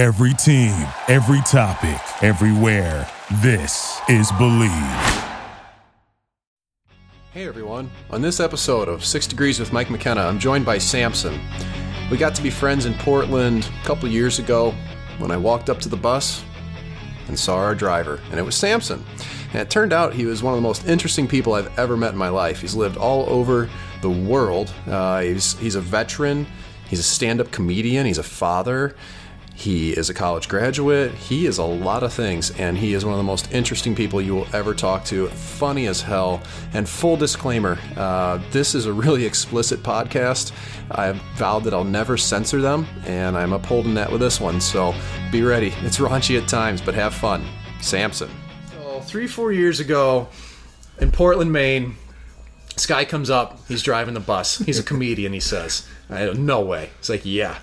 Every team, every topic, everywhere. This is Believe. Hey everyone. On this episode of 6 Degrees with Mike McKenna, I'm joined by Samson. We got to be friends in Portland a couple years ago when I walked up to the bus and saw our driver, and it was Samson. And it turned out he was one of the most interesting people I've ever met in my life. He's lived all over the world. Uh, he's, he's a veteran, he's a stand up comedian, he's a father. He is a college graduate. He is a lot of things, and he is one of the most interesting people you will ever talk to. Funny as hell. And full disclaimer uh, this is a really explicit podcast. I've vowed that I'll never censor them, and I'm upholding that with this one. So be ready. It's raunchy at times, but have fun. Samson. So, three, four years ago in Portland, Maine, this guy comes up. He's driving the bus. He's a comedian, he says. I no way. He's like, yeah.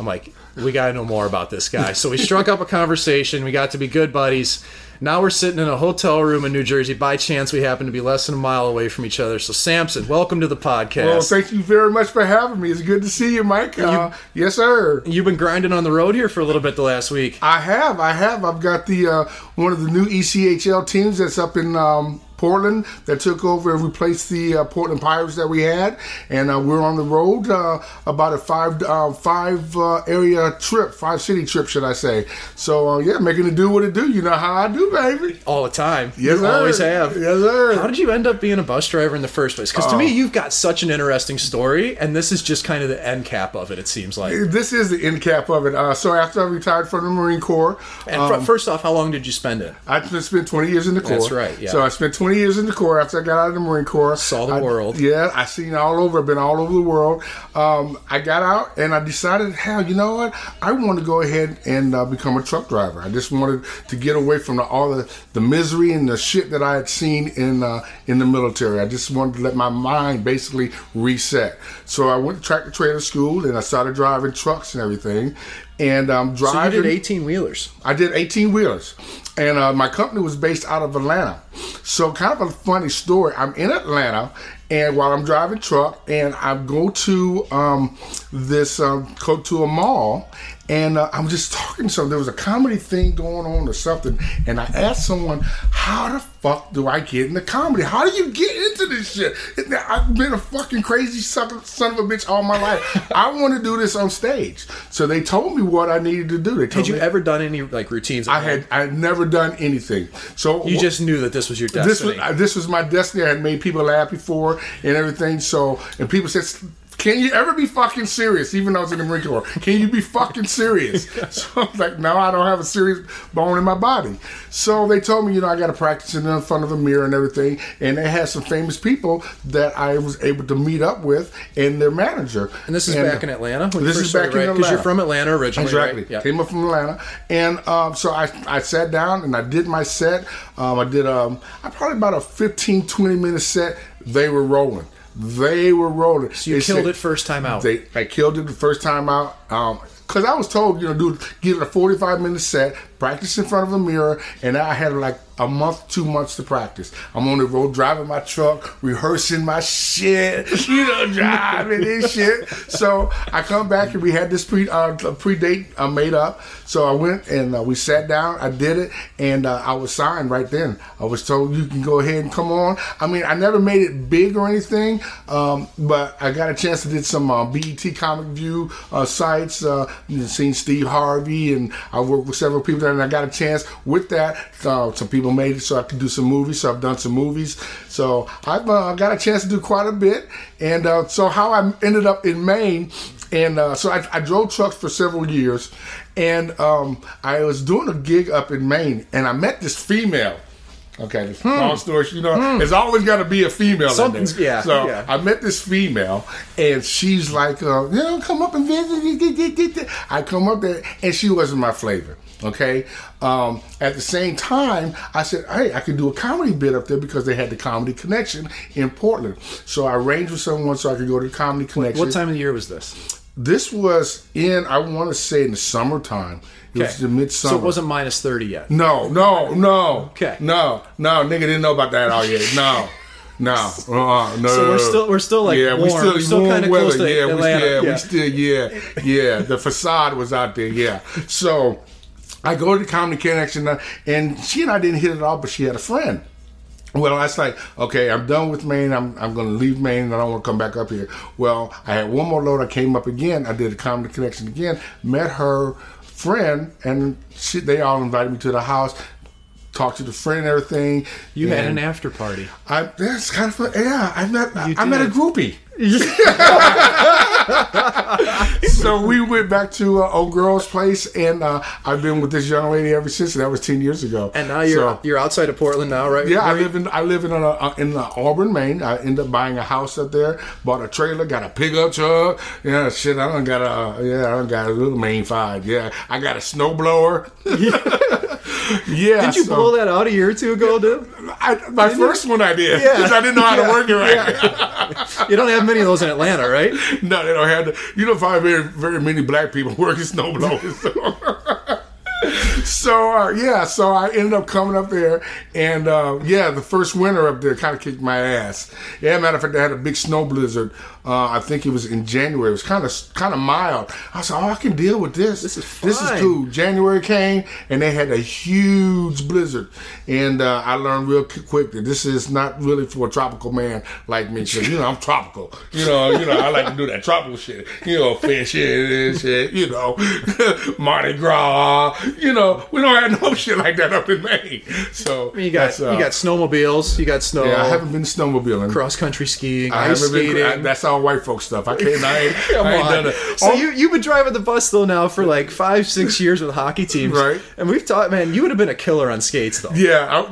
I'm like, we got to know more about this guy. So we struck up a conversation. We got to be good buddies. Now we're sitting in a hotel room in New Jersey. By chance, we happen to be less than a mile away from each other. So, Samson, welcome to the podcast. Well, thank you very much for having me. It's good to see you, Mike. Uh, yes, sir. You've been grinding on the road here for a little bit the last week. I have. I have. I've got the uh, one of the new ECHL teams that's up in um, Portland that took over and replaced the uh, Portland Pirates that we had, and uh, we're on the road uh, about a five uh, five uh, area trip, five city trip, should I say? So uh, yeah, making it do what it do. You know how I do, baby. All the time. Yes, you sir. always have. Yes, sir. How did you end up being a bus driver in the first place? Because to me, you've got such an interesting story, and this is just kind of the end cap of it, it seems like. This is the end cap of it. So after I retired from the Marine Corps, And fr- first off, how long did you spend it? I spent 20 years in the Corps. That's right, yeah. So I spent 20 years in the Corps after I got out of the Marine Corps. Saw the I- world. Yeah, I seen all over. I've been all over the world. Um, I got out and I decided, hell, you know what? I want to go ahead and uh, become a truck driver. I just wanted to get away from the, all the, the misery and the shit that I had seen in uh, in the military. I just wanted to let my mind basically reset. So I went to tractor trailer school and I started driving trucks and everything. And um, So you driving. did 18 wheelers. I did 18 wheelers, and uh, my company was based out of Atlanta. So, kind of a funny story. I'm in Atlanta, and while I'm driving truck, and I go to um, this um, go to a mall, and uh, I'm just talking to someone. There was a comedy thing going on or something, and I asked someone, "How the fuck do I get into comedy? How do you get into this shit?" I've been a fucking crazy sucker, son of a bitch all my life. I want to do this on stage. So they told me what I needed to do. They told Had you me ever done any like routines? I had I had never done anything. So You just knew that this was your this destiny. was this was my destiny. I had made people laugh before and everything. So and people said. Can you ever be fucking serious? Even though I was in the Marine Corps, can you be fucking serious? So I'm like, no, I don't have a serious bone in my body. So they told me, you know, I got to practice in front of a mirror and everything. And they had some famous people that I was able to meet up with and their manager. and this is back in Atlanta. This first is back in right? Because you're from Atlanta originally, Exactly. right? Yeah. Came up from Atlanta, and um, so I, I sat down and I did my set. Um, I did um, I probably about a 15, 20 minute set. They were rolling. They were rolling. So you killed it first time out. They, I killed it the first time out. Um, Cause I was told, you know, do get a forty-five minute set, practice in front of a mirror, and I had like a month, two months to practice. I'm on the road driving my truck, rehearsing my shit, you know, driving and shit. So I come back and we had this pre uh, pre date uh, made up. So I went and uh, we sat down. I did it, and uh, I was signed right then. I was told you can go ahead and come on. I mean, I never made it big or anything, um, but I got a chance to did some uh, BET Comic View uh, sites. Uh, seen Steve Harvey, and I worked with several people there, and I got a chance with that. Uh, some people made it so I could do some movies. So I've done some movies. So I've uh, got a chance to do quite a bit. And uh, so how I ended up in Maine, and uh, so I, I drove trucks for several years, and um, I was doing a gig up in Maine, and I met this female. Okay, this long story. You know, there's always got to be a female. in there. Yeah, So yeah. I met this female, and she's like, uh, you know, come up and visit. I come up there, and she wasn't my flavor. Okay. Um, at the same time, I said, hey, I could do a comedy bit up there because they had the Comedy Connection in Portland. So I arranged with someone so I could go to the Comedy Connection. What time of the year was this? This was in, I want to say, in the summertime. It was the midsummer. So it wasn't minus 30 yet. No, no, no. Okay. No, no, nigga didn't know about that all yet. No. No, uh, no. So we're still we're still like yeah, warm. we still, we're still warm kind of weather. close to yeah, we, yeah, yeah. we still, yeah, yeah. The facade was out there. Yeah. So I go to the Comedy Connection, and she and I didn't hit it off, but she had a friend. Well, I was like, okay, I'm done with Maine. I'm, I'm going to leave Maine and I don't want to come back up here. Well, I had one more load. I came up again. I did a comedy connection again, met her friend, and she, they all invited me to the house, talked to the friend and everything. you had an after party. I, that's kind of fun. Yeah, I met, I, You I met a groupie. so we went back to uh, old girl's place, and uh, I've been with this young lady ever since. And that was ten years ago. And now you're So- you're outside of Portland now, right? yeah, I live in I live in uh, uh, in uh, Auburn, Maine. I ended up buying a house up there. Bought a trailer, got a pickup truck. Yeah, shit. I don't got a yeah, I don't got a little Maine five. Yeah, I got a snowblower. yeah. Did you so- blow that out a year or two ago, dude? I, my first one I did Yeah. because I didn't know how to work it right. You don't have many of those in Atlanta, right? No, they don't have the. You don't find very very many black people working snowblowers. So, so uh, yeah, so I ended up coming up there, and uh, yeah, the first winter up there kind of kicked my ass. Yeah, matter of fact, I had a big snow blizzard. Uh, I think it was in January. It was kind of kind of mild. I said, "Oh, I can deal with this. This is This is cool." January came, and they had a huge blizzard, and uh, I learned real quick that this is not really for a tropical man like me. Because you know I'm tropical. You know, you know I like to do that tropical shit. You know, fishing and shit. You know, Mardi Gras. You know, we don't have no shit like that up in Maine. So You got uh, you got snowmobiles, you got snow, Yeah, I haven't been snowmobiling. cross country skiing, I ice haven't been- skating. I- that's all white folk stuff. I can't. I ain't, Come I ain't on. done it. So you you've been driving the bus though now for like five six years with hockey teams, Right. And we've talked, man. You would have been a killer on skates though, Yeah,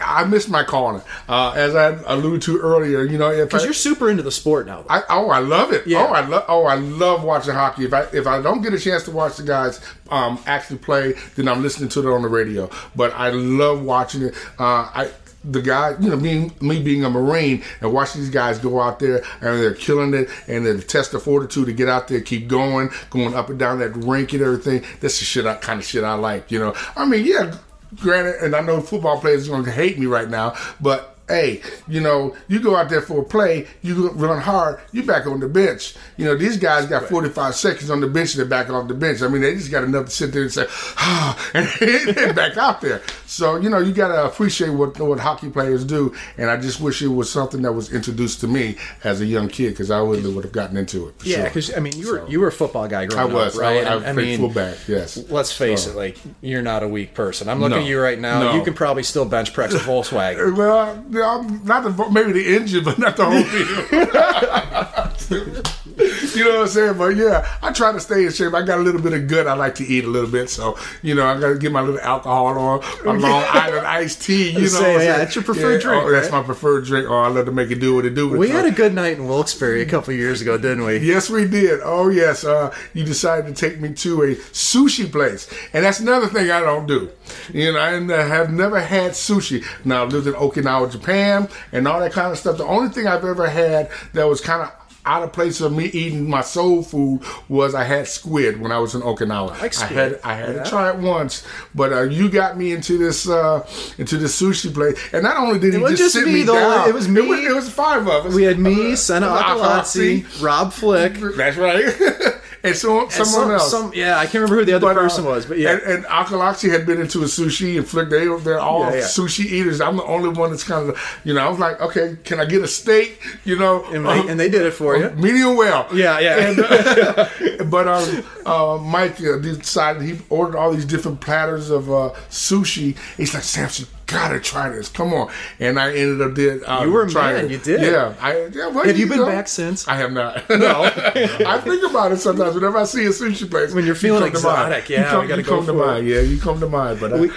I, I missed my corner. Uh, as I alluded to earlier, you know, because you're super into the sport now. I, oh, I love it. Yeah. Oh, I love. Oh, I love watching hockey. If I if I don't get a chance to watch the guys um, actually play, then I'm listening to it on the radio. But I love watching it. Uh, I the guy, you know, me me being a Marine and watching these guys go out there and they're killing it and the test of fortitude to get out there, keep going, going up and down that rink and everything. That's the shit I kind of shit I like. You know, I mean, yeah. Granted, and I know football players are going to hate me right now, but hey, you know, you go out there for a play, you run hard, you back on the bench. You know, these guys got 45 seconds on the bench, and they're back off the bench. I mean, they just got enough to sit there and say, ah, and then back out there. So, you know, you got to appreciate what, what hockey players do. And I just wish it was something that was introduced to me as a young kid because I really would have gotten into it. For yeah, sure. because I mean, you were So- you were a football guy I growing was. up, right? I, I, And, played mean, fullback, yes. let's face So- it, like you're not a weak person. I'm looking No. at you right now. No. You can probably still bench press a Volkswagen. Well, not the maybe the engine, but not the whole thing. you know what I'm saying? But yeah, I try to stay in shape. I got a little bit of gut. I like to eat a little bit, so you know I got to get my little alcohol on, a Long Island iced tea. You know, Say, what I'm yeah, saying? that's your preferred drink, Oh, that's right? my preferred drink. Oh, I love to make it do what it do. We had a good night in Wilkes-Barre a couple years ago, didn't we? Yes, we did. Oh, yes. Uh, you decided to take me to a sushi place, and that's another thing I don't do. You know, I have never had sushi. Now, I lived in Okinawa, Japan, and all that kind of stuff. The only thing I've ever had that was kind of out of place of me eating my soul food was I had squid when I was in Okinawa. like I had I had Yeah. to try it once, but uh, you got me into this uh, into this sushi place, and not only did he was just, just sit me, me, though. down, It was me. It was, it was five of us. We had me, Uh, Sena Acolatse, Acolatse, Rob Flick, that's right. and so, someone some, else. some- yeah, I can't remember who the other But, uh, person was, but yeah. And, and had been into a sushi and Flick, they, they're all Yeah, yeah. sushi eaters. I'm the only one that's kind of, you know, I was like, okay, can I get a steak? You know, and, they, and they did it for you. medium well. Yeah, yeah. And, uh, but um, uh, Mike uh, decided he ordered all these different platters of uh, sushi. He's like, Samson, gotta try this. Come on. And I ended up did. Uh, You were trying man, you did. Yeah. I, yeah well, Have you been know, back since? I have not. No. I think about it sometimes whenever I see a sushi place. When you're you feeling mind. exotic, You yeah, come, gotta you go come to it. mind. Yeah, you come to mind. But uh, we,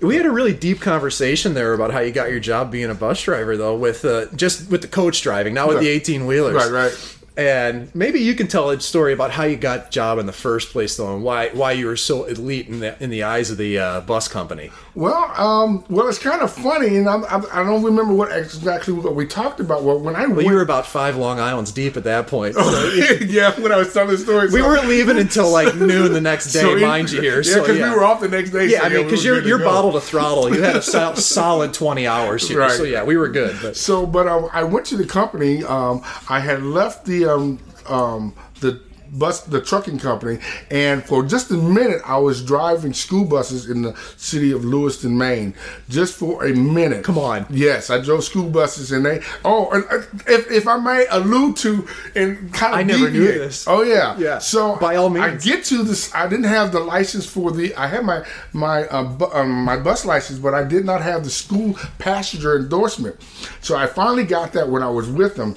we had a really deep conversation there about how you got your job being a bus driver, though, with uh, just with the coach driving, not with the eighteen wheelers. right, right. And maybe you can tell a story about how you got the job in the first place, though, and why why you were so elite in the in the eyes of the uh, bus company. Well, um, well, it's kind of funny, and I'm, I'm, I don't remember what exactly what we talked about. Well, when I Well, went, you were about five Long Islands deep at that point. So yeah, when I was telling the story, we so- weren't leaving until like noon the next day, so mind you. Here, yeah, so because yeah. we were off the next day. Yeah, so I mean, we because you're good to you're go. bottle to throttle. You had a sol- solid twenty hours here, Right. so yeah, we were good. But So, but uh, I went to the company. Um, I had left the um, um, the bus, the trucking company, and for just a minute, I was driving school buses in the city of Lewiston, Maine, just for a minute. Come on. Yes, I drove school buses, and they. Oh, and uh, if, if I may allude to and kind of I never knew this. Oh yeah, Yeah. So By all means, I get to this. I didn't have the license for the. I had my my uh, bu- um, my bus license, but I did not have the school passenger endorsement. So I finally got that when I was with them,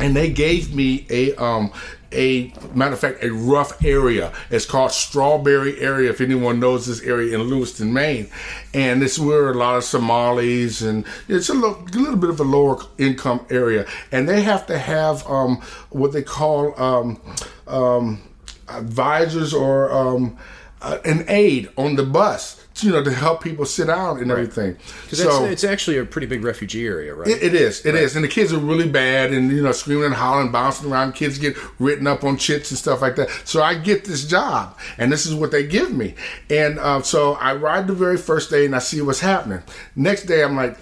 and they gave me a um a matter of fact a rough area. It's called Strawberry area. If anyone knows this area in Lewiston, Maine, and it's where a lot of Somalis and it's a little, a little bit of a lower income area, and they have to have um what they call um um advisors or um, uh, an aide on the bus, you know, to help people sit down and everything. because So it's actually a pretty big refugee area, right? it, it is, it is, and the kids are really bad, and you know, screaming and hollering, bouncing around. Kids get written up on chits and stuff like that. So I get this job, and this is what they give me, and uh, so I ride the very first day, and I see what's happening. Next day, I'm like.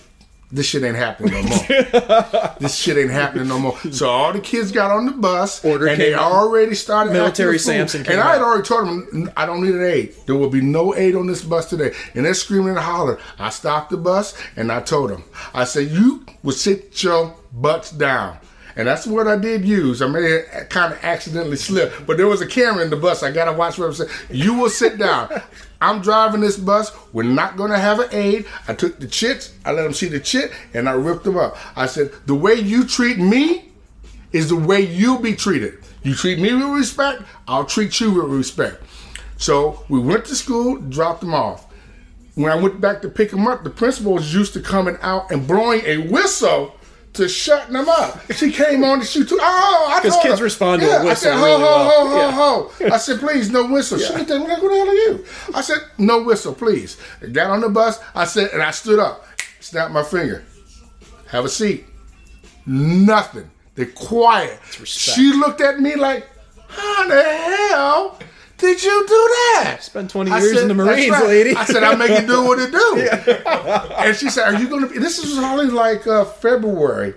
This shit ain't happening no more. this shit ain't happening no more. So all the kids got on the bus, Order and they already started. Military. Samson and I had out. already told them I don't need an aid. There will be no aid on this bus today. And they're screaming and hollering. I stopped the bus and I told them, I said, you will sit your butts down. And that's what I did use. I may have kind of accidentally slip, but there was a camera in the bus. I got to watch what I'm saying. You will sit down. I'm driving this bus. We're not going to have an aid. I took the chits. I let them see the chit, and I ripped them up. I said, the way you treat me is the way you'll be treated. You treat me with respect, I'll treat you with respect. So we went to school, dropped them off. When I went back to pick them up, the principal was used to coming out and blowing a whistle to shutting them up. She came on to shoot too. Oh, I told her. kids her. respond to a I whistle I said, ho, really ho, well. ho, ho, Yeah. ho. I said, please, no whistle. She looked at me like, what the hell are you? I said, no whistle, please. I got on the bus. I said, and I stood up, snapped my finger. Have a seat. Nothing. They're quiet. She looked at me like, how the hell did you do that? Spent 20 I years in the Marines, right." lady. I said, I make it do what it do. And she said, Are you going to be? This was only like uh, February,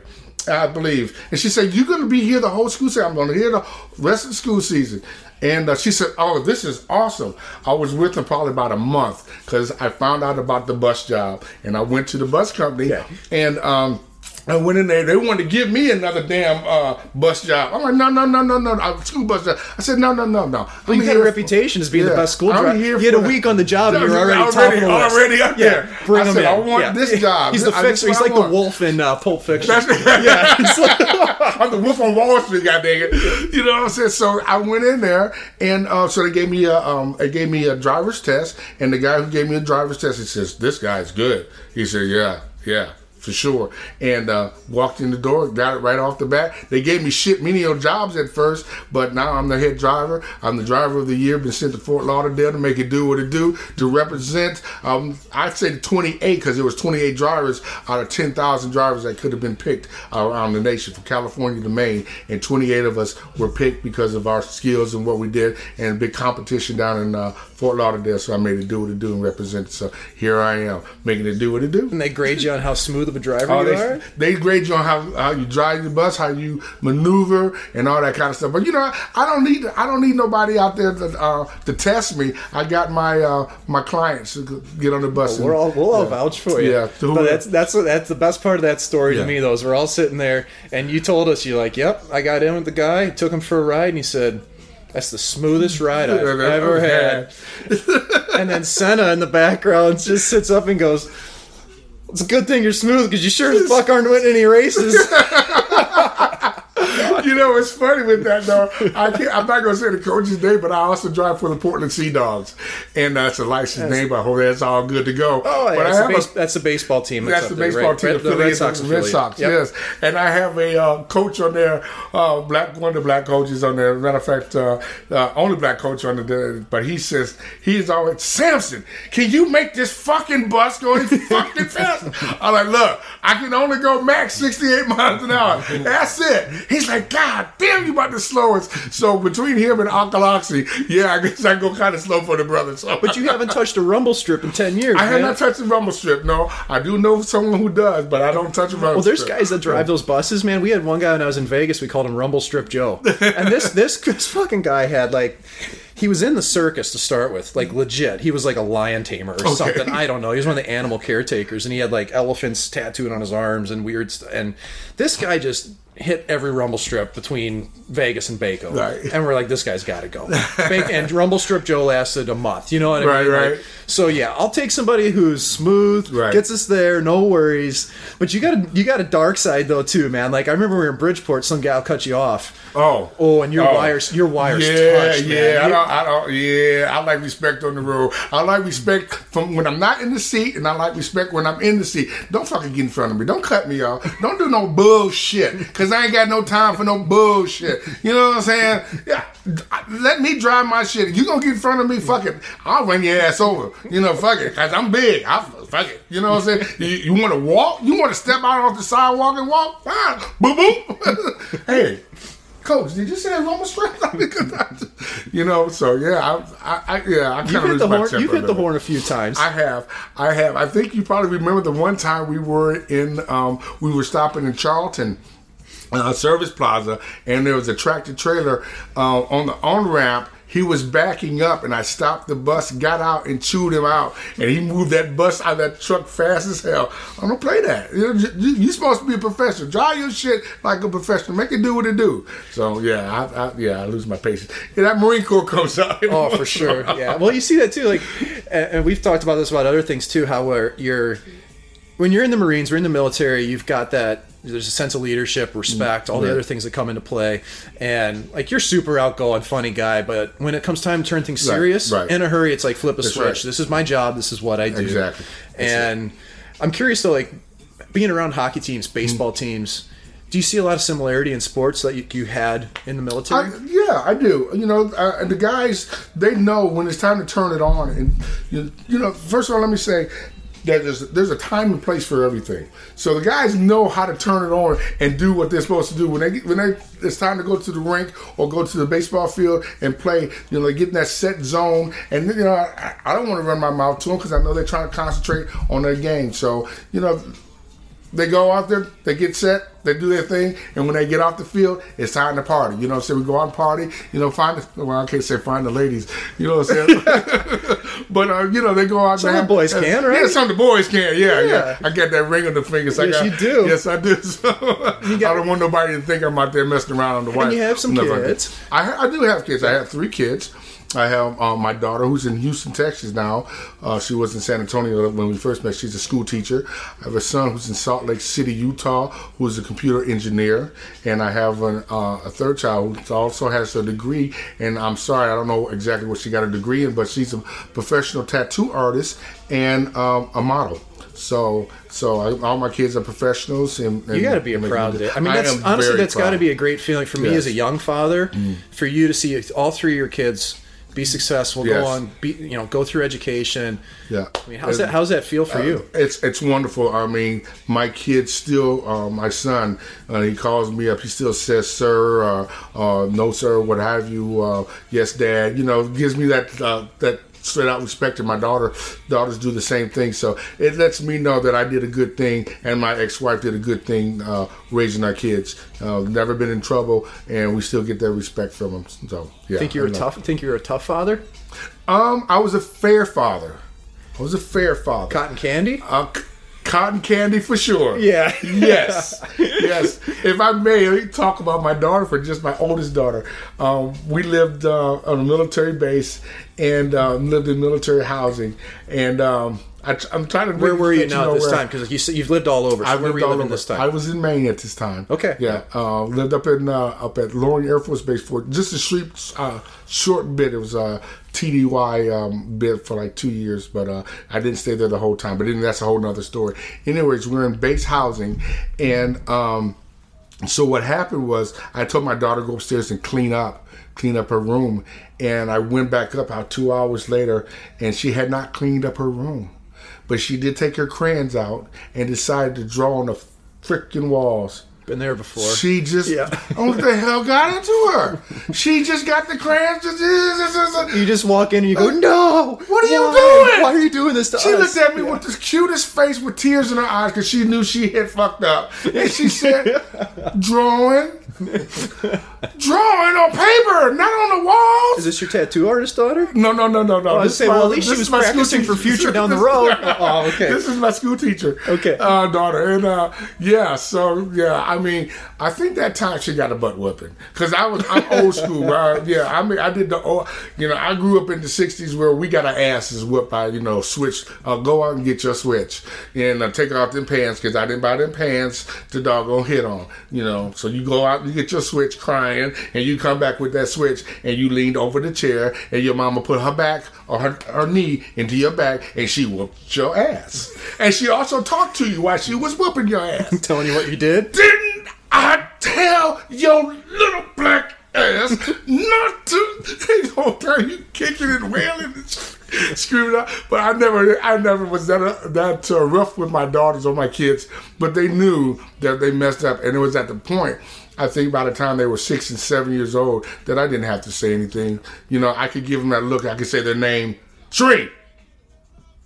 I believe. And she said, You're going to be here the whole school season. I'm going to hear the rest of the school season. And uh, she said, Oh, this is awesome. I was with them probably about a month because I found out about the bus job. And I went to the bus company Yeah. and, um, I went in there. They wanted to give me another damn uh, bus job. I'm like, no, no, no, no, no, uh, school bus job. I said, no, no, no, no. Well, you had a here for- reputation as being the best school driver. here You had a week on the job, and you're already, top of already, already up Yeah, there. bring I him said, in. I want Yeah. this job. He's the I- fixer. He's like the wolf in uh, Pulp Fiction. yeah, I'm the wolf on Wall Street, god dang it. You know what I'm saying? So I went in there, and uh, so they gave me a um, they gave me a driver's test, and the guy who gave me a driver's test, he says, "This guy's good." He said, "Yeah, yeah." For sure, and uh, walked in the door, got it right off the bat. They gave me shit menial jobs at first, but now I'm the head driver. I'm the driver of the year. Been sent to Fort Lauderdale to make it do what it do to represent. Um, I'd say 28 because there was 28 drivers out of 10,000 drivers that could have been picked around the nation from California to Maine, and 28 of us were picked because of our skills and what we did, and big competition down in uh, Fort Lauderdale. So I made it do what it do and represent. So here I am making it do what it do. and they grade you on how smooth of a driver Oh, you they, are. they grade you on how, how you drive the bus, how you maneuver, and all that kind of stuff. But you know, I don't need I don't need nobody out there to, uh, to test me. I got my uh, my clients to get on the bus. We're all we'll all vouch for you. Yeah, but that's that's what that's the best part of that story Yeah. to me. Though is we're all sitting there, and you told us you're like, "Yep, I got in with the guy, took him for a ride, and he said." That's the smoothest ride I've ever had. and then Sena in the background just sits up and goes, "It's a good thing you're smooth because you sure as fuck aren't winning any races." you know, it's funny with that though. I can't, I'm not going to say the coach's name, but I also drive for the Portland Sea Dogs, and that's a licensed name. But I hope that's all good to go. Oh, yeah, but I that's, have the a, that's the baseball team. that's the baseball right? team Red, the Red Sox. Red. Sox, Yep. yes. And I have a uh, coach on there, uh, black one of the black coaches on there. Matter of fact, uh, uh, only black coach on the. But he says he's always Samson. Can you make this fucking bus go any fucking faster? I'm like, look, I can only go max 68 miles an hour. That's it. He's like, God damn, you about to slow us. So between him and Acolatse, yeah, I guess I go kind of slow for the brother. So, But you haven't touched a rumble strip in ten years. I have not touched a rumble strip. No, I do know someone who does, but I don't touch a rumble Well, there's strip. guys that drive those buses, man. We had one guy when I was in Vegas. We called him Rumble Strip Joe, and this this this fucking guy had like. He was in the circus to start with, like legit. He was like a lion tamer or something. I don't know. He was one of the animal caretakers, and he had like elephants tattooed on his arms and weird. stuff. and this guy just hit every rumble strip between Vegas and Baco, Right. and we're like, this guy's got to go. And Rumble Strip Joe lasted a month. You know what I Right, mean? Like, right. so yeah, I'll take somebody who's smooth, Right. gets us there, no worries. But you got a you got a dark side though too, man. Like I remember we were in Bridgeport, some gal cut you off. Oh, Oh, and your Oh. wires, your wires Yeah, touched, yeah. man. I don't, I don't. Yeah, I like respect on the road. I like respect from when I'm not in the seat, and I like respect when I'm in the seat. Don't fucking get in front of me. Don't cut me off. Don't do no bullshit, cause I ain't got no time for no bullshit. You know what I'm saying? Yeah. Let me drive my shit. You gonna get in front of me, fuck it. I'll run your ass over. You know, fuck it, cause I'm big. I fuck it. You know what I'm saying? You, you want to walk? You want to step out off the sidewalk and walk? Fine. Boom, boom. hey. Coach, did you say that Roman strength? you know, so yeah, I, I, I yeah, I kind of hit the horn. You've hit the horn a few times. I have, I have. I think you probably remember the one time we were in, um, we were stopping in Charlton. Uh, service plaza, and there was a tractor trailer uh, on the on ramp. He was backing up, and I stopped the bus, got out, and chewed him out. And he moved that bus out of that truck fast as hell. I don't play that. You know, you- you're supposed to be a professional. Drive your shit like a professional. Make it do what it do. So yeah, I, I, yeah, I lose my patience. Yeah, that Marine Corps comes out. Oh, for sure. Yeah. Well, you see that too. Like, and we've talked about this about other things too. How where you're when you're in the Marines, we're in the military. You've got that. There's a sense of leadership, respect, all the other things that come into play, and like you're super outgoing, funny guy. But when it comes time to turn things serious, right. in a hurry, it's like flip a switch. right. This is my job. This is what I do. Exactly. That's And I'm curious though, like being around hockey teams, baseball Mm. teams. Do you see a lot of similarity in sports that you, you had in the military? I, yeah, I do. You know, uh, the guys they know when it's time to turn it on. And you, you know, first of all, let me say that there's there's a time and place for everything. So the guys know how to turn it on and do what they're supposed to do when they get- when they it's time to go to the rink or go to the baseball field and play. You know, they get in that set zone. And you know, I, I don't want to run my mouth to them because I know they're trying to concentrate on their game. So you know. They go out there, they get set, they do their thing, and when they get off the field, it's time to party. You know what I'm saying? We go out and party, you know, find the, well, I can't say find the ladies, you know what I'm saying? but, uh, you know, they go out Some there. of the boys can, right? Yeah, some of the boys can, yeah, yeah. Yeah. I got that ring on the fingers. I Yes, got, you do. Yes, I do. So, I don't want nobody to think I'm out there messing around on the wife. you have some like kids. I, I do have kids. I have three kids. I have um, my daughter who's in Houston, Texas now. Uh, she was in San Antonio when we first met. She's a school teacher. I have a son who's in Salt Lake City, Utah, who's a computer engineer. And I have an, uh, a third child who also has a degree. And I'm sorry, I don't know exactly what she got a degree in, but she's a professional tattoo artist and um, a model. So, so I, all my kids are professionals, and, and You got to be a proud dad. I mean, that's am honestly that's got to be a great feeling for me Yes. Mm. as a young father, for you to see all three of your kids be successful, Yes. go on, be you know, go through education. Yeah. I mean, how's that? How's that feel for you? It's it's wonderful. I mean, my kid still, uh, my son, uh, he calls me up. He still says, "Sir," uh, uh, "No, sir," what have you. Uh, yes, Dad. You know, gives me that uh, that straight out respected my daughter daughters do the same thing. So it lets me know that I did a good thing, and my ex-wife did a good thing uh, raising our kids. Uh, never been in trouble, and we still get that respect from them. So yeah, Think you're a tough. Think you're a tough father. Um, I was a fair father. I was a fair father. Cotton candy. Uh, cotton candy for sure. Yeah. yes, yes. If I may let me talk about my daughter for just my oldest daughter. Um, we lived uh, on a military base and um, lived in military housing. And um, I, am trying to. Where were you now know at this time? Because you, you've lived all over. So I where were lived you all living over. this time? I was in Maine at this time. Okay. Yeah. Uh, lived up in uh, up at Loring Air Force Base for just a short, uh, short bit. It was a TDY um, bit for like two years, but uh, I didn't stay there the whole time. But then that's a whole nother story. Anyways, we're in base housing, and um, so what happened was I told my daughter to go upstairs and clean up, clean up her room, and I went back up out two hours later, and she had not cleaned up her room, but she did take her crayons out and decided to draw on the freaking walls. Been there before. She just, Yeah. oh, what the hell got into her? She just got the cramps. you just walk in and you go, "No! What are you doing? Why are you doing this to She us?" looked at me with the cutest face with tears in her eyes because she knew she had fucked up. And she said, Drawing? Drawing on paper, not on the walls. Is this your tattoo artist daughter? no, no, no, no, no. I was This is well, my- at least she was my school practicing for teacher. future down the road. Oh, okay. This is my school teacher. Okay. Uh, daughter. And uh, yeah, so yeah, I mean, I think that time she got a butt whooping because I was I'm old school. Right? Yeah, I mean, I did the old. You know, I grew up in the '60s where we got our asses whipped by you know switch. Uh, go out and get your switch and uh, take off them pants because I didn't buy them pants to doggone hit on. You know, so you go out and you get your switch crying and you come back with that switch and you leaned over the chair and your mama put her back or her, her knee into your back and she whooped your ass. And she also talked to you while she was whooping your ass. Telling you what you did? Didn't I tell your little black ass not to? They don't tell you kicking and wailing and screaming out. But I never, I never was that that uh, rough with my daughters or my kids. But they knew that they messed up, and it was at the point. I think by the time they were six and seven years old, that I didn't have to say anything. You know, I could give them that look. I could say their name, Tree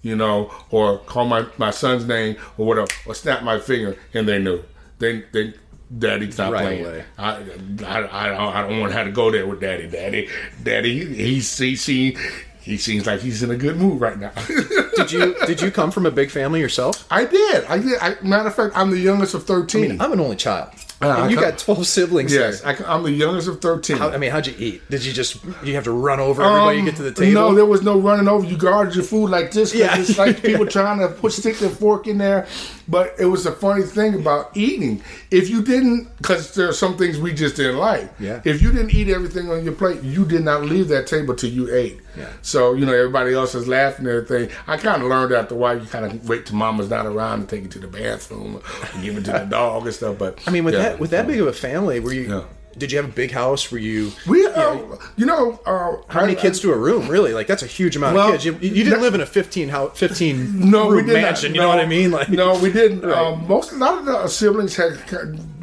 you know, or call my, my son's name or whatever, or snap my finger, and they knew. They they daddy's not Right playing. away. I, I I don't I don't want to have to go there with daddy. Daddy, daddy, he's he see he seems like he's in a good mood right now. Did you did you come from a big family yourself? I did. I did. I, matter of fact, I'm the youngest of thirteen. I'm an only child. Uh, and you I got 12 siblings. yes, there. I, am the youngest of thirteen. How, I mean, how'd you eat? Did you just you have to run over everybody to get to the table? Um, No, there was no running over. You guarded your food like this. 'cause Yeah. it's like people trying to put stick their fork in there. But it was a funny thing about eating. If you didn't, because there are some things we just didn't like. Yeah. If you didn't eat everything on your plate, you did not leave that table till you ate. Yeah. So you know everybody else is laughing and everything. I kind of learned after a while. You kind of wait till mama's not around and take it to the bathroom or give it to the dog and stuff. But I mean, with yeah. that with that big of a family, were you? Did you have a big house? Were you? we, uh, you know, uh, How many kids to a room? Really? Like that's a huge amount Well, of kids. You, you didn't that- live in a 15 house, 15 No, we room mansion. not. You know what I mean? Like no, we didn't. Right. Um, most a lot of the siblings had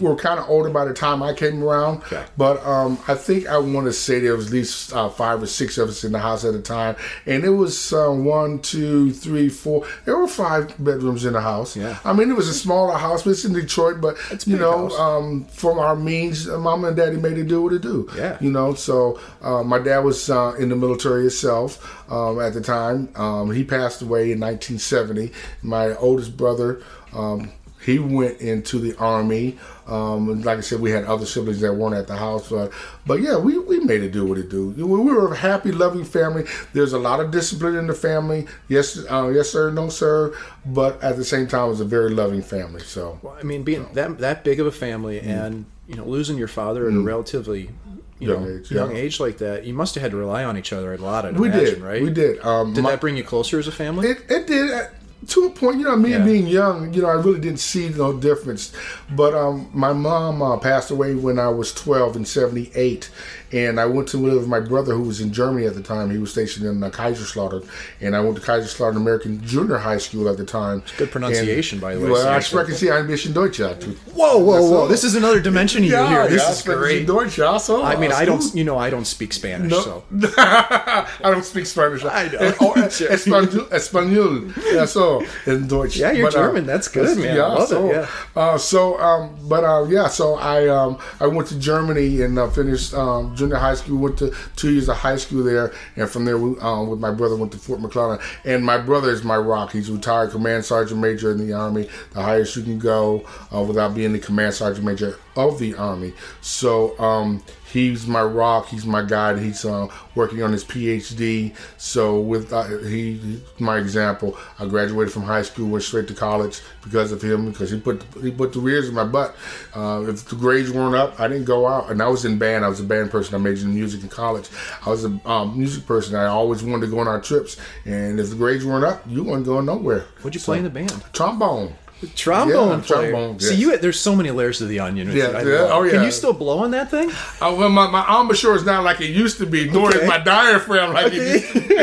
were kind of older by the time I came around. Okay. But um, I think I want to say there was at least uh, five or six of us in the house at a time, and it was uh, one, two, three, four. There were five bedrooms in the house. Yeah. I mean, it was a smaller house, but it's in Detroit. But It's you know, um, from our means, uh, Mama and Daddy made it do what it do. Yeah. You know, so uh, my dad was uh, in the military itself um, at the time. Um, he passed away in 1970. My oldest brother, um, he went into the army. Um, like I said, we had other siblings that weren't at the house, but but yeah, we, we made it do what it do. We we were a happy, loving family. There's a lot of discipline in the family. Yes, uh, yes, sir, no, sir. But at the same time, it was a very loving family. So I mean, being that that big of a family and you know losing your father at a relatively you Young know age, young yeah. age like that, you must have had to rely on each other a lot. I'd we imagine, did, right? we did. Um, Did my- that bring you closer as a family? It, it did to a point. You know, me Yeah. being young, you know, I really didn't see no difference. But um, my mom uh, passed away when I was 12 in 78. And I went to live with my brother who was in Germany at the time. He was stationed in uh, Kaiserslautern. And I went to Kaiserslautern American Junior High School at the time. good pronunciation, by the way, Well, I sprechen Sie ein bisschen Deutsch, whoa, whoa, whoa! all. This is another dimension you Yeah, here. This yeah, is great. Deutsch, ja, so. I mean, uh, I don't, you know, I don't speak Spanish, No, so I don't speak Spanish. I know. Oh. Espanol, Espanol. Yeah, so in Deutsch. Yeah, you're But, uh, German. That's good, man. I love it, so, yeah. Uh, so, um, but uh, yeah, so I um, I went to Germany and uh, finished um, junior high school. Went to two years of high school there, and from there, um, with my brother, went to Fort McClellan. And my brother is my rock. He's retired command sergeant major in the army, the highest you can go uh, without being the command sergeant major of the army. So um, he's my rock. He's my guide. He's uh, working on his PhD. So with uh, he, he's my example. I graduated from high school, went straight to college because of him. Because he put he put the rears in my butt. Uh, if the grades weren't up, I didn't go out. And I was in band. I was a band person. I majored in music in college. I was a um, music person. I always wanted to go on our trips. And if the grades weren't up, you weren't going nowhere. What'd you play in the band? Trombone. Trombone Yeah, player. trombone, See, you there's so many layers to the onion. Yeah, yeah, oh, Can you still blow on that thing? Uh, well, my, my embouchure is not like it used to be, nor Okay. is my diaphragm like it used to be.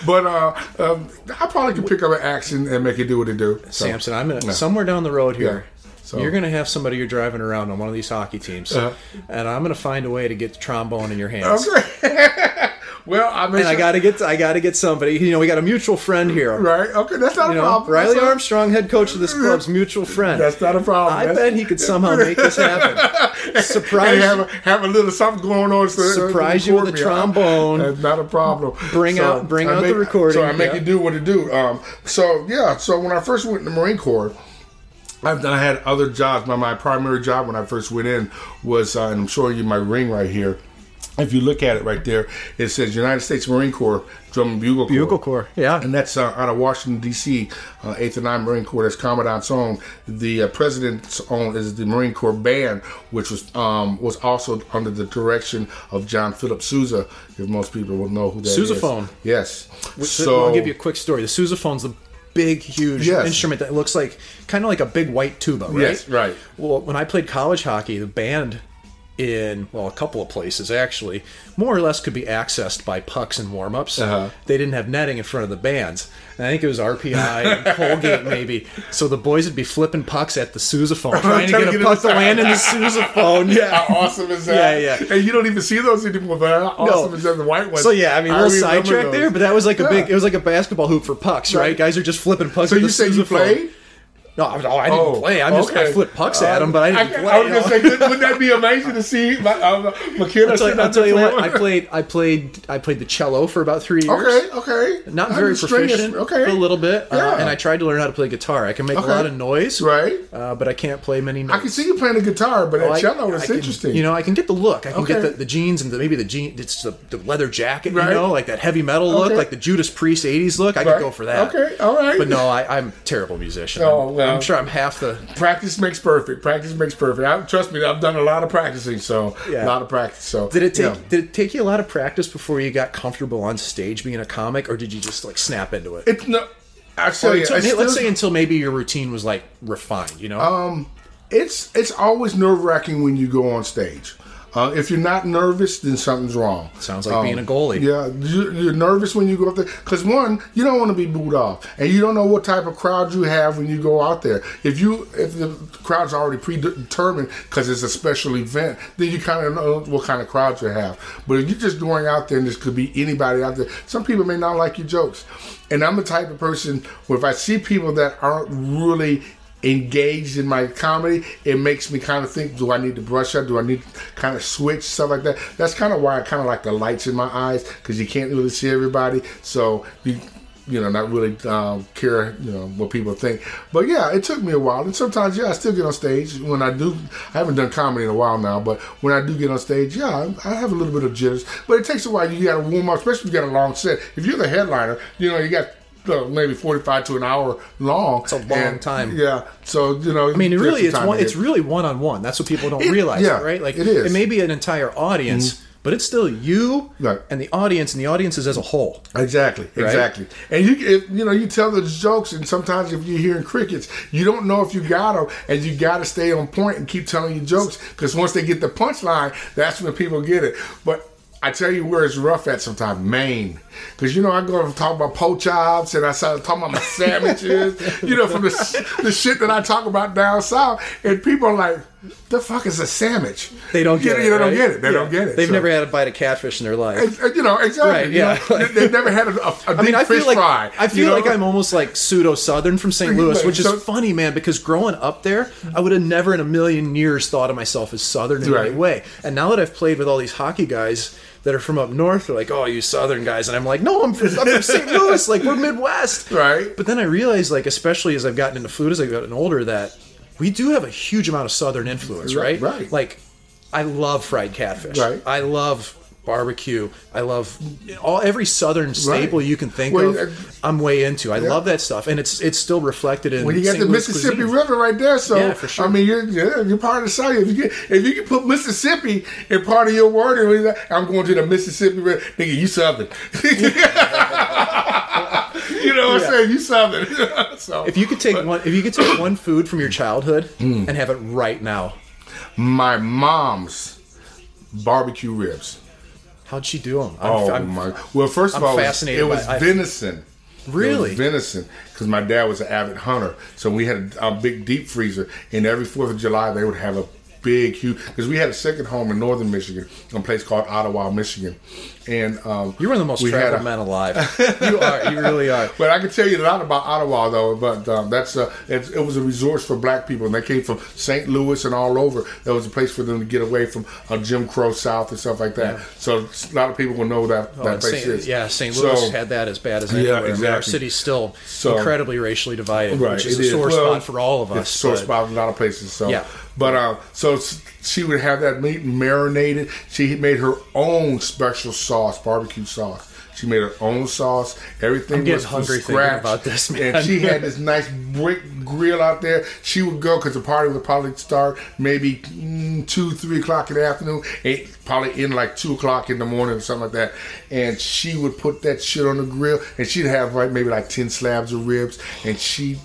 But uh, um, I probably can pick up an action and make it do what it do. So, Samson, I'm gonna no. somewhere down the road here. Yeah. So- You're gonna have somebody you're driving around on one of these hockey teams, Uh-huh. and I'm gonna find a way to get the trombone in your hands. Okay. well, I mean, And I gotta get I gotta get somebody. You know, we got a mutual friend here. right. Okay, that's not You a know, problem. Riley That's Armstrong, head coach of this club's mutual friend. That's not a problem. I That's- bet he could somehow make this happen. Surprise! have a, have a little something going on. So Surprise you with a trombone. That's not a problem. Bring out- bring I out the recording, So I make yeah. it do what it do. Um, so yeah. So when I first went in the Marine Corps. I've done, I had other jobs. My, my primary job when I first went in was, uh, and I'm showing you my ring right here. If you look at it right there, it says United States Marine Corps Drum and Bugle Corps. Bugle Corps, yeah. And that's uh, out of Washington, D.C., uh, 8th and 9th Marine Corps. That's Commandant's own. The uh, President's own is the Marine Corps Band, which was um, was also under the direction of John Philip Sousa, if most people will know who that is. Sousaphone. Yes. So I'll give you a quick story. The sousaphone's the big, huge Yes. instrument that looks like kind of like a big white tuba, right? Yes, right. Well, when I played college hockey, the band in well a couple of places actually more or less could be accessed by pucks and warm-ups Uh-huh. they didn't have netting in front of the bands and i think it was rpi and colgate maybe so the boys would be flipping pucks at the sousaphone trying to get to a puck to land in the sousaphone yeah How awesome is that? Yeah, yeah. And you don't even see those anymore, but how awesome is that? The white ones. So yeah, I mean, a little sidetrack there, but that was like a Yeah. big. It was like a basketball hoop for pucks, right? Right. Guys are just flipping pucks. So at you say you played? No, I, no, I didn't Oh, play. I'm just I okay. flipped pucks at him, but I didn't I, play. I was gonna say, wouldn't that be amazing to see my, uh, McKenna I'll tell, sitting I'll tell you what. I played. I played. I played the cello for about three years. Okay, okay. Not I'm very proficient. Okay, but a little bit. Uh, Yeah. and I tried to learn how to play guitar. I can make Okay. a lot of noise, Right. Uh, but I can't play many notes. I can see you playing the guitar, but Well, that cello is interesting. You know, I can get the look. I can get the, the jeans and the, maybe the jean. It's the, the leather jacket. Right. You know, like that heavy metal look, Okay. like the Judas Priest '80s look. I Right. could go for that. Okay, all right. But no, I, I'm terrible musician. Oh, I'm, well. I'm sure I'm half the. practice makes perfect. Practice makes perfect. I, trust me, I've done a lot of practicing, so Yeah. a lot of practice. So Did it take yeah. Did it take you a lot of practice before you got comfortable on stage being a comic, or did you just like snap into it? It's no. I Or tell you, until- hey, let's say until maybe your routine was like refined. You know. Um, it's it's always nerve wracking when you go on stage. Uh, if you're not nervous, then something's wrong. Sounds like being a goalie. Yeah, you- you're nervous when you go up there because one, you don't want to be booed off, and you don't know what type of crowd you have when you go out there. If you if the crowd's already predetermined because it's a special event, then you kind of know what kind of crowd you have. But if you're just going out there and this could be anybody out there, some people may not like your jokes. And I'm the type of person where if I see people that aren't really engaged in my comedy, it makes me kind of think, do I need to brush up? Do I need to kind of switch stuff like that? That's kind of why I kind of like the lights in my eyes because you can't really see everybody. So you, you know, not really um, care, you know, what people think. But yeah, it took me a while, and sometimes yeah, I still get on stage when I do. I haven't done comedy in a while now, but when I do get on stage, yeah, I have a little bit of jitters. But it takes a while. You got to warm up, especially if you got a long set. If you're the headliner, you know, you got. Uh, maybe forty-five to an hour long. It's a long time. Yeah, so you know. I mean, it really it's one. It's really one on one. That's what people don't It- realize, yeah, right? Like it is. Mm-hmm. It may be an entire audience, but it's still you Right. and the audience, and the audience is as a whole. Exactly, exactly. And you, if, you know, you tell the jokes, and sometimes if you're hearing crickets, you don't know if you got them, and you got to stay on point and keep telling your jokes because once they get the punchline, that's when people get it. But I tell you where it's rough at sometimes, Maine. Because, you know, I go and talk about poach chops and I start talking about my sandwiches, you know, from the, the shit that I talk about down south. And people are like, the fuck is a sandwich? They don't You get know, it. You don't get it. They Yeah. don't get it. They've So- never had a bite of catfish in their life. Uh, You know exactly. Right, you yeah. know, they- they've never had a, a, a I mean, I fish feel like fry. I you feel know? like I'm almost like pseudo Southern from St. Louis, which is So- funny, man. Because growing up there, I would have never in a million years thought of myself as Southern in Right. any way. And now that I've played with all these hockey guys that are from up north, they're like, "Oh, you Southern guys," and I'm like, "No, I'm from, I'm from St. Louis. Like we're Midwest." Right. But then I realized, like, especially as I've gotten into food as I've gotten older, that we do have a huge amount of Southern influence, Right, right? right. Like, I love fried catfish. Right. I love barbecue. I love all every Southern staple Right. you can think Well, uh, of. I'm way into. I love that stuff, and it's it's still reflected in. When you got St. the Louis Mississippi cuisine. River right there, so Yeah, for sure. I mean, you're yeah, you're part of the South. If you get if you can put Mississippi in part of your word, I'm going to the Mississippi River, nigga, you Southern. you know what I'm saying? You Southern. so If you could take one, if you could take one food from your childhood Hmm. and have it right now, my mom's barbecue ribs. How'd she do them? I'm, Oh I'm- my! Well, first of I'm all, it was- fascinated it was by- I- venison. Really? Was venison because my dad was an avid hunter, so we had a, a big deep freezer, and every Fourth of July they would have a big, huge. Because we had a second home in northern Michigan, in a place called Ottawa, Michigan, and um, You're one of the most traveled a- men alive. you are. You really are. But I can tell you a lot about Ottawa, though. But um, that's uh, it, it was a resource for Black people, and they came from St. Louis and all over. That was a place for them to get away from uh, Jim Crow South and stuff like that. So a lot of people will know that Oh, that place Saint- is. yeah, St. So- Louis had that as bad as Yeah, anywhere. I mean, our city's still So- incredibly racially divided, Right, which is a sore Well, spot for all of us. It's a sore spot in a lot of places. So, Yeah. But uh, so she would have that meat marinated. She made her own special sauce, barbecue sauce. She made her own sauce. Everything was hungry scratch. about this, man. And she had this nice brick grill out there. She would go because the party would probably start maybe mm, two, three o'clock in the afternoon. It probably in like two o'clock in the morning or something like that. And she would put that shit on the grill, and she'd have like maybe like ten slabs of ribs, and she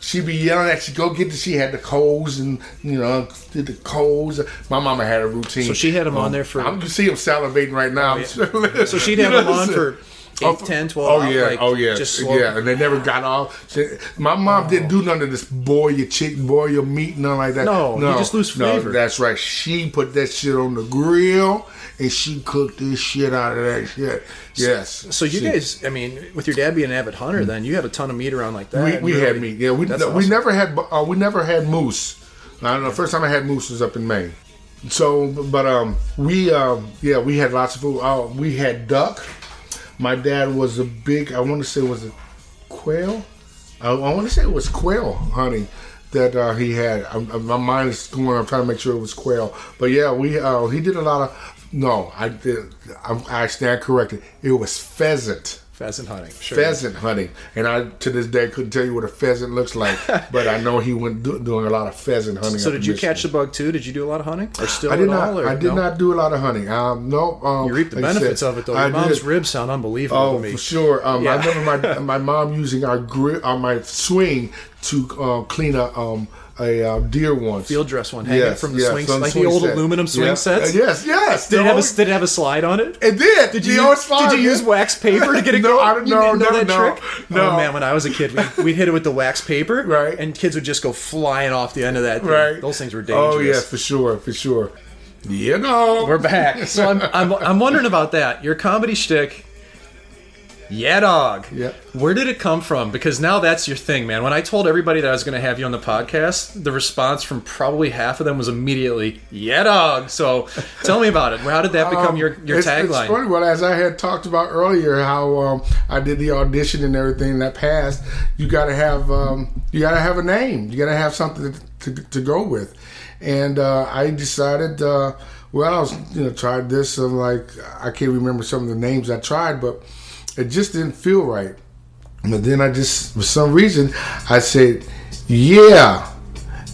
she'd be yelling at you, go get the, she had the coals and, you know, did the coals. My mama had a routine. So she had 'em on um, there for- I'm, you see him salivating right now. Oh, so she'd have them on for 8, 10, 12 Oh yeah, like, oh yeah, just slow- yeah, and they never got off. My mom didn't do none of this boil your chicken, boil your meat, none like that. No, you just lose flavor. No, that's right. She put that shit on the grill and she cooked this shit out of that shit. Yes. So you She- guys, I mean, with your dad being an avid hunter, then you had a ton of meat around like that. we, we had meat. Yeah, we That's we never had uh, we never had moose. I don't know. First time I had moose was up in Maine. So, but um, we um, yeah, we had lots of food. Uh, we had duck. My dad was a big. I want to say was a quail. I, I want to say it was quail hunting that uh, he had. I, I- my mind is going. I'm trying to make sure it was quail. But yeah, we uh, he did a lot of. No, I did. I, I stand corrected. It was pheasant pheasant hunting. Sure. pheasant hunting, and I to this day couldn't tell you what a pheasant looks like, but I know he went do, doing a lot of pheasant hunting. So did you Michigan. catch the bug too? Did you do a lot of hunting, or still I did at not. all? I did no? not do a lot of hunting. Um, no. Um, You reap the like benefits said, of it though. I mom's did. ribs sound unbelievable Oh, to me. for sure. Um, I remember my my mom using our grill on my swing to uh, clean a um, a uh, deer once. Field dress one hanging Yes, from the yes, swing, like swing the old set. aluminum swing Yeah. sets. Uh, yes, yes. Did it have a did it have a slide on it? It did. Did you, use, did you use wax paper to get it No, going? I don't know, know no, that no, trick? no. Oh man, when I was a kid, we'd, we'd hit it with the wax paper, Right. And kids would just go flying off the end of that. Thing. Right. Those things were dangerous. Oh yeah, for sure, for sure. You know, We're back. So I'm, I'm I'm wondering about that. Your comedy shtick. Yeah, dog. Yeah. Where did it come from? Because now that's your thing, man. When I told everybody that I was going to have you on the podcast, the response from probably half of them was immediately, "Yeah, dog." So tell me about it. How did that become Um, your your it's, It's tagline? funny. Well, as I had talked about earlier, how um, I did the audition and everything that passed. You got to have um, you got to have a name. You got to have something to, to, to go with. And uh, I decided. Uh, well, I was you know tried this. I'm like I can't remember some of the names I tried, but it just didn't feel right. But then I just, for some reason, I said, yeah.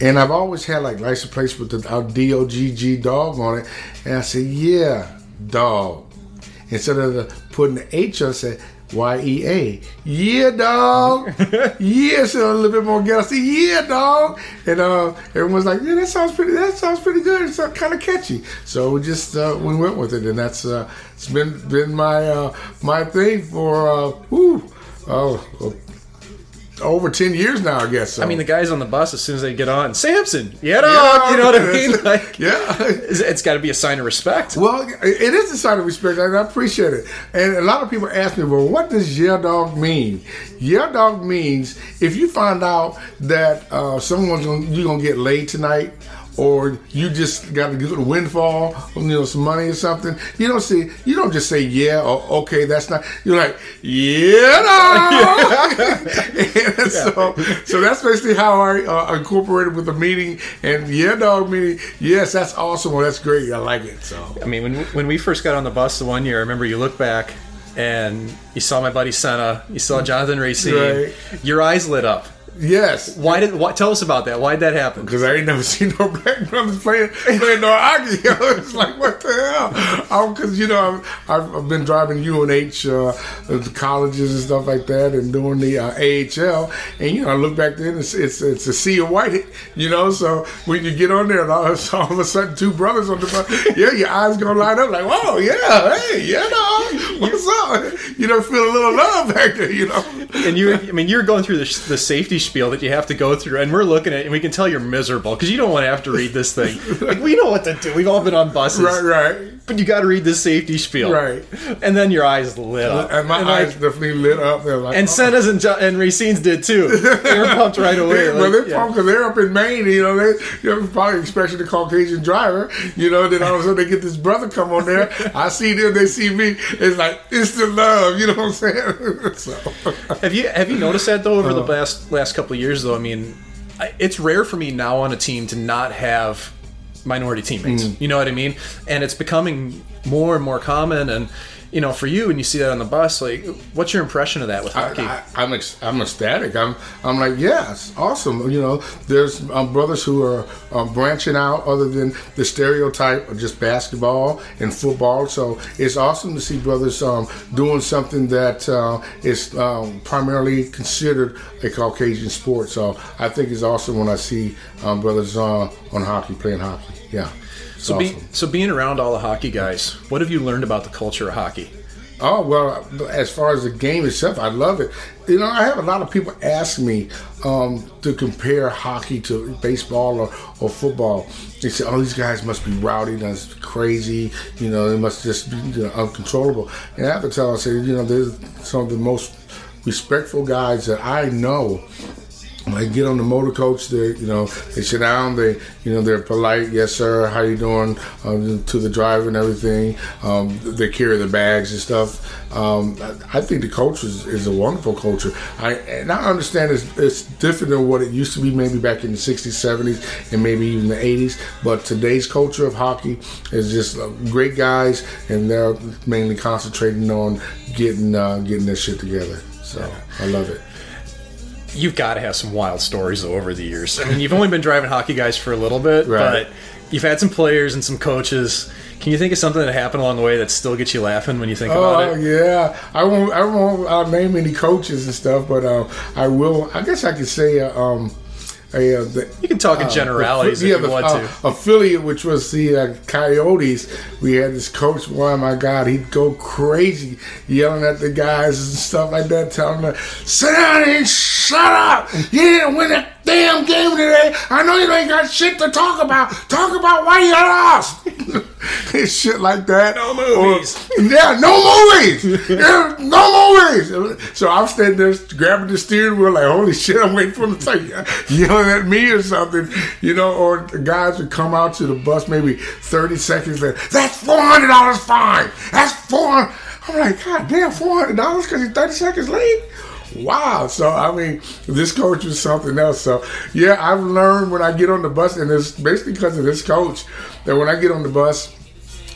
And I've always had like license plates with the uh, D O G G dog on it. And I said, yeah, dog. Instead of the, putting the H on, I said, Y E A. Yeah, dog. yeah, so a little bit more ghetto. Yeah, dog. And uh, everyone's like, yeah, that sounds pretty. That sounds pretty good. It's uh, kind of catchy. So we just uh, we went with it, and that's uh, it's been been my uh, my thing for uh, whew, oh, over ten years now, I guess. So. I mean, the guys on the bus as soon as they get on, Samson, yeah, dog, you know what I mean? Like, yeah. it's, it's got to be a sign of respect. Well, it is a sign of respect, and I appreciate it. And a lot of people ask me, well, what does yeah dog mean? Yeah dog means if you find out that uh, someone's gonna, you're gonna get laid tonight, or you just got a good windfall, you know, some money or something. You don't see, you don't just say yeah or okay. That's not. You're like yeah, no. and so, so that's basically how I uh, incorporated with the meeting. And yeah, dog meaning yes, that's awesome. Well, that's great. I like it. So I mean, when when we first got on the bus the one year, I remember you look back and you saw my buddy Sena, you saw Jonathan Racine, Right. your eyes lit up. Yes, Why did? What? Tell us about that. Why did that happen? Because I ain't never seen no black brothers playing playing no hockey. it's like what the hell? Because you know I've, I've been driving UNH uh, the colleges and stuff like that, and doing the uh, AHL. And you know I look back then, it's it's, it's a sea of white. You know, so when you get on there, and all, all of a sudden two brothers on the bus, yeah, your eyes gonna light up like, whoa, yeah, hey, yeah, no, what's up? You know, feel a little love back there. You know. And you, I mean, you're going through the, the safety spiel that you have to go through, and we're looking at it, and we can tell you're miserable because you don't want to have to read this thing. Like we know what to do. We've all been on buses, Right, right. But you got to read this safety spiel, Right. And then your eyes lit up, And my like- eyes definitely lit up. They're like, And oh. Sena's and, Jo- and Racine's did too. They were pumped right away. well, they're yeah. pumped because they're up in Maine. You know, they you're probably expecting the Caucasian driver. You know, then all of a sudden they get this brother come on there. I see them, they see me. It's like instant love. You know what I'm saying? so, Have you have you noticed that though over the Uh. last last couple of years though? I mean, I, it's rare for me now on a team to not have minority teammates. Mm. You know what I mean? And it's becoming more and more common. And you know, for you, when you see that on the bus, like, what's your impression of that with hockey? I, I, I'm ex- I'm ecstatic. I'm I'm like yes, awesome. You know, there's um, brothers who are um, branching out other than the stereotype of just basketball and football. So it's awesome to see brothers um, doing something that uh, is um, primarily considered a Caucasian sport. So I think it's awesome when I see um, brothers uh, on hockey playing hockey. Yeah. So, awesome. be, so being around all the hockey guys, what have you learned about the culture of hockey? Oh well, as far as the game itself, I love it. You know, I have a lot of people ask me um, to compare hockey to baseball or, or football. They say, "Oh, these guys must be rowdy, that's crazy. You know, they must just be you know, uncontrollable." And I have to tell them, I say, you know, they're some of the most respectful guys that I know. Like get on the motor coach, they you know they sit down, they you know they're polite, yes sir, how you doing um, to the driver and everything. Um, they carry the bags and stuff. Um, I, I think the culture is, is a wonderful culture. I and I understand it's, it's different than what it used to be, maybe back in the '60s, '70s, and maybe even the '80s. But today's culture of hockey is just uh, great guys, and they're mainly concentrating on getting uh, getting this shit together. So I love it. You've got to have some wild stories though, over the years. I mean, you've only been driving hockey guys for a little bit, Right. but you've had some players and some coaches. Can you think of something that happened along the way that still gets you laughing when you think Oh about it? Oh yeah, I won't. I won't uh, name any coaches and stuff, but uh, I will. I guess I could say uh, um, a uh, the, You can talk in generalities yeah, if you the, want uh, to. affiliate, which was the uh, Coyotes. We had this coach. Oh my God, he'd go crazy, yelling at the guys and stuff like that, telling them, "Sit down and shut up! You didn't win a damn game today. I know you ain't got shit to talk about. Talk about why you lost." and shit like that. No movies. Or- yeah, no movies. Yeah, no movies. So I'm standing there grabbing the steering wheel, like, holy shit, I'm waiting for him to say, yelling at me or something, you know. Or the guys would come out to the bus maybe 30 seconds later. That's four hundred dollars fine. That's four. I'm like, God damn, four hundred dollars because he's 30 seconds late. Wow. So I mean, this coach was something else. So yeah, I've learned when I get on the bus, and it's basically because of this coach that when I get on the bus.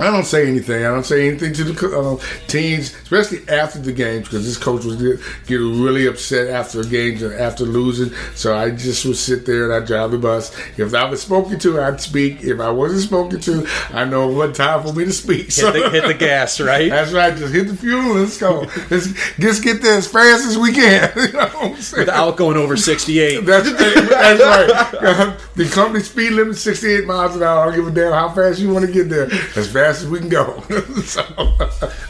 I don't say anything. I don't say anything to the uh, teams, especially after the games, because this coach was get, get really upset after games and after losing. So I just would sit there and I drive the bus. If I was spoken to, I'd speak. If I wasn't spoken to, I know what time for me to speak. So Hit the, hit the gas, right? that's right. Just hit the fuel. and Let's go. Let's just get there as fast as we can. you know what I'm? Without going over 68. That's, that's right. the company speed limit 68 miles an hour. I don't give a damn how fast you want to get there. As fast fast as we can go. so,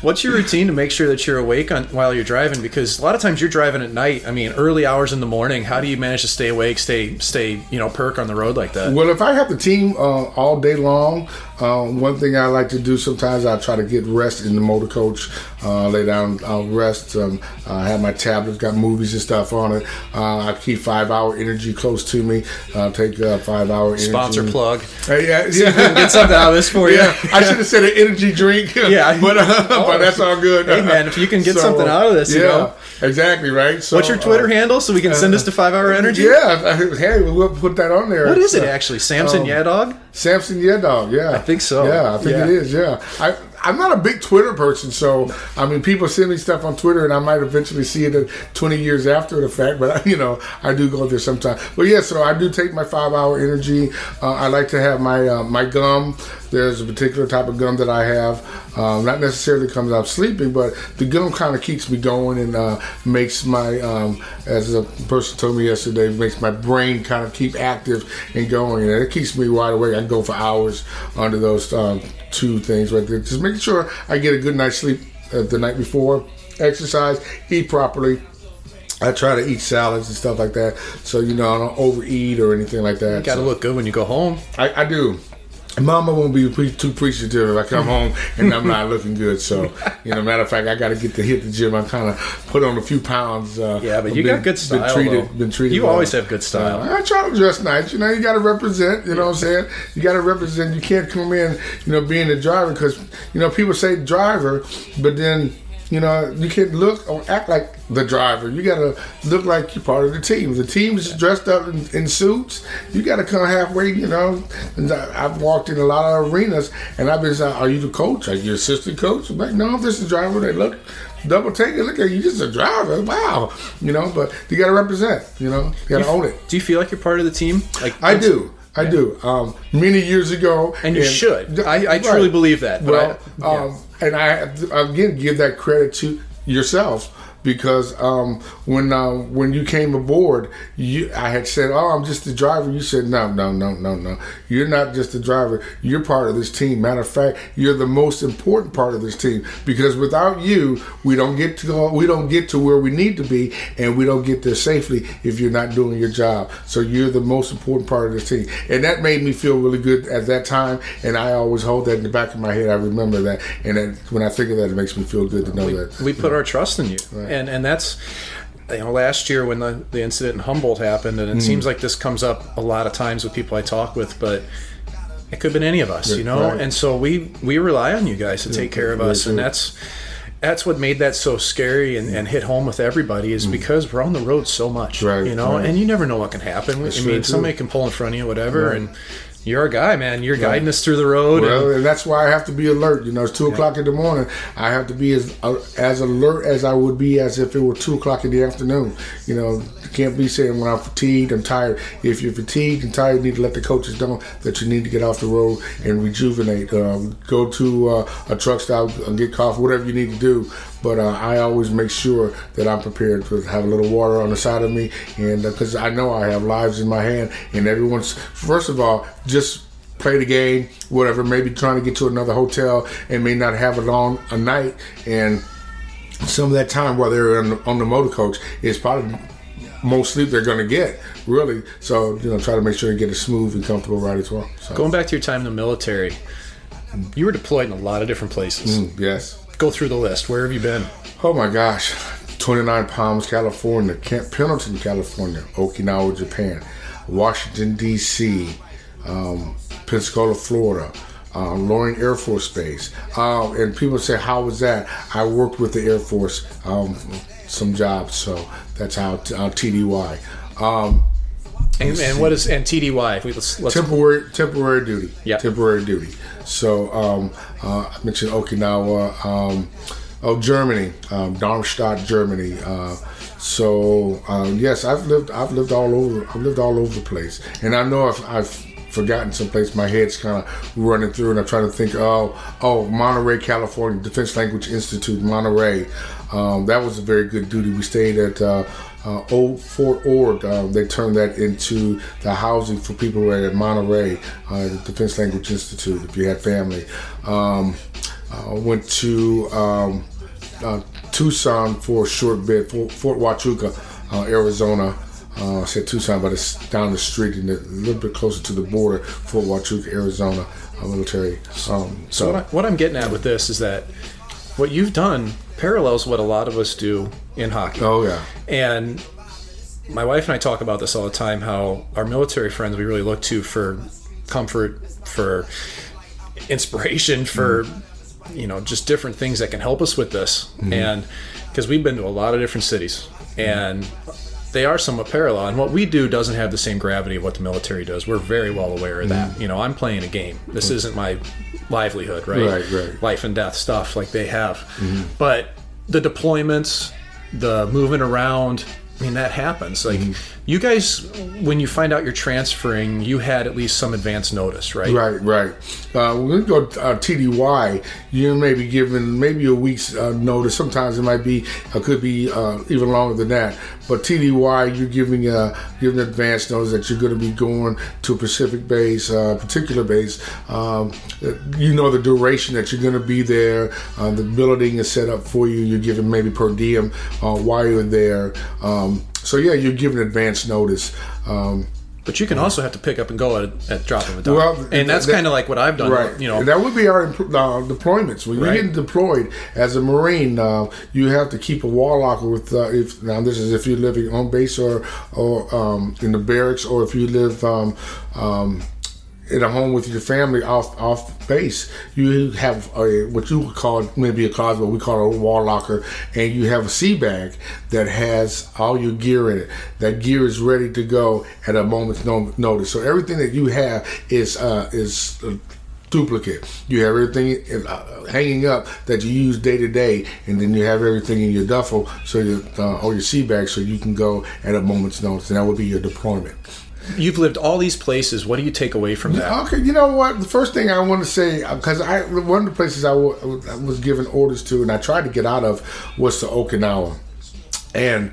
What's your routine to make sure that you're awake on while you're driving? Because a lot of times you're driving at night. I mean, early hours in the morning. How do you manage to stay awake, stay stay you know perk on the road like that? well, if I have the team uh, all day long, uh, one thing I like to do sometimes I try to get rest in the motor coach, uh, lay down, I'll rest. Um, I have my tablets, got movies and stuff on it. Uh, I keep five hour energy close to me. Uh, take uh, five hour energy. Sponsor plug. Uh, yeah, yeah. Get something out of this for you. Yeah, I should have said an energy drink. Yeah. but uh, but that's all good. Hey, man, if you can get something out of this, yeah, you know. exactly right. So, What's your Twitter uh, handle so we can send us to Five Hour Energy? Yeah, hey, we'll put that on there. What is it uh, actually? Samson um, Yadog? Samson Yeah Dog, yeah. I think so. Yeah, I think Yeah. it is, yeah. I I'm not a big Twitter person, so I mean people send me stuff on Twitter and I might eventually see it at 20 years after the fact, but you know, I do go there sometimes. But yeah, so I do take my 5 hour energy. Uh, I like to have my uh, my gum. There's a particular type of gum that I have. Um, not necessarily comes out sleeping, but the gum kind of keeps me going and uh, makes my, um, as a person told me yesterday, makes my brain kind of keep active and going, and it keeps me wide awake. I can go for hours under those um, two things right there. Just making sure I get a good night's sleep uh, the night before, exercise, eat properly. I try to eat salads and stuff like that, so you know I don't overeat or anything like that. Got to So- look good when you go home. I, I do. Mama won't be pre- too appreciative if I come home and I'm not looking good. So, you know, matter of fact, I got to get to hit the gym. I kind of put on a few pounds. Uh, Yeah, but you been- got good style. Been treated. though. Been treated. You well. always have good style. Uh, I try to dress nice. You know, you got to represent. You know what I'm saying? You got to represent. You can't come in, you know, being a driver because you know people say driver, but then you know you can't look or act like the driver. You got to look like you're part of the team. The team's dressed up in, in suits. You got to come halfway. You know, and I- I've walked in a lot of arenas and I've been saying, "Are you the coach? Are you assistant coach?" I'm like, "No, this is the driver." They look. Double take it. Look at you, just a driver. Wow, you know. But you got to represent. You know, you got to own it. Do you feel like you're part of the team? Like I do. I do. Um, many years ago, And you should. I- I truly believe that, but Well, I- yeah. um, and I again give that credit to yourself because um, when uh, when you came aboard, you I had said, "Oh, I'm just the driver." You said, "No, no, no, no, no. You're not just the driver. You're part of this team. Matter of fact, you're the most important part of this team because without you, we don't get to go, we don't get to where we need to be, and we don't get there safely if you're not doing your job. So you're the most important part of this team, and that made me feel really good at that time. And I always hold that in the back of my head. I remember that, and then when I think of that, it makes me feel good to know that we put our trust in you, and and that's you know last year when the the incident in Humboldt happened, and it Mm. seems like this comes up a lot of times with people I talk with, but. It could have been any of us, you know, Right. and so we we rely on you guys to take care of us, and that's that's what made that so scary and, and hit home with everybody is because we're on the road so much, Mm. Right, you know, right. and you never know what can happen. I mean, somebody can pull in front of you, whatever, and you're a guy, man. You're guiding us through the road. and- Well, and that's why I have to be alert. You know, it's two o'clock in the morning. I have to be as uh, as alert as I would be as if it were two o'clock in the afternoon. You know, can't be saying when I'm fatigued, I'm tired. If you're fatigued and tired, you need to let the coaches know that you need to get off the road and rejuvenate. Um, go to uh, a truck stop and get coffee, whatever you need to do. But uh, I always make sure that I'm prepared to have a little water on the side of me, and because I know I have lives in my hand, and everyone's first of all just play the game, whatever. Maybe trying to get to another hotel and may not have a long a night, and some of that time while they're on the, on the motor coach is probably most sleep they're going to get, really. So you know, try to make sure you get a smooth and comfortable ride as well. So, Going back to your time in the military, you were deployed in a lot of different places. mm, yes. Go through the list. Where have you been? Oh my gosh. 29 Palms, California, Camp Pendleton, California, Okinawa, Japan, Washington, D.C., um, Pensacola, Florida, uh, Loring Air Force Base. Uh, and people say, How was that? I worked with the Air Force um, some jobs, so that's how uh, TDY. Um, And, and what is and TDY? If we, let's, let's temporary temporary duty. Yeah. Temporary duty. So um, uh, I mentioned Okinawa. Um, oh, Germany, um, Darmstadt, Germany. Uh, so um, yes, I've lived. I've lived all over. I've lived all over the place, and I know if I've forgotten someplace. My head's kind of running through, and I'm trying to think. Oh, oh, Monterey, California, Defense Language Institute, Monterey. Um, that was a very good duty. We stayed at uh, uh, old Fort Ord. Uh, they turned that into the housing for people who are at Monterey, uh, the Defense Language Institute, if you had family. Um, uh, went to um, uh, Tucson for a short bit, Fort, Fort Huachuca, uh, Arizona. Uh, I said Tucson, but it's down the street and a little bit closer to the border, Fort Huachuca, Arizona, uh, military. Um, so, what, I, what I'm getting at with this is that what you've done parallels what a lot of us do in hockey. oh yeah, And my wife and I talk about this all the time how our military friends we really look to for comfort, for inspiration, for mm-hmm. you know, just different things that can help us with this. Mm-hmm. And because we've been to a lot of different cities. Mm-hmm. And they are somewhat parallel and what we do doesn't have the same gravity of what the military does. We're very well aware of that. Mm. You know, I'm playing a game. This mm. isn't my livelihood, right? Right, right. Life and death stuff like they have. Mm-hmm. But the deployments, the moving around, I mean, that happens. Like, you guys, when you find out you're transferring, you had at least some advance notice, right? Right, right. Uh, when we go uh, TDY, you may be given maybe a week's uh, notice. Sometimes it might be, it could be uh, even longer than that. But TDY, you're giving uh, giving advance notice that you're going to be going to a Pacific base, uh, particular base. Um, you know the duration that you're going to be there. Uh, the building is set up for you. You're given maybe per diem uh, while you're there. Um, so yeah, you're given advance notice. Um, But you can also have to pick up and go at, at drop of a dime. Well, and that's that- kind of like what I've done. Right. You know, And that would be our uh, deployments. When Right. you're getting deployed as a Marine, uh, you have to keep a wall locker with. Uh, if now this is if you're living on base or or um, in the barracks, or if you live. Um, um, in a home with your family off off base, you have a, what you would call maybe a closet, what we call a wall locker, and you have a sea bag that has all your gear in it. That gear is ready to go at a moment's no, notice. So everything that you have is uh, is uh, duplicate. You have everything uh, hanging up that you use day to day, and then you have everything in your duffel, so you uh, or your sea bag, so you can go at a moment's notice, and that would be your deployment. You've lived all these places. What do you take away from that? Okay, you know what? The first thing I want to say, uh, because I one of the places I was given orders to, and I tried to get out of, was to Okinawa, and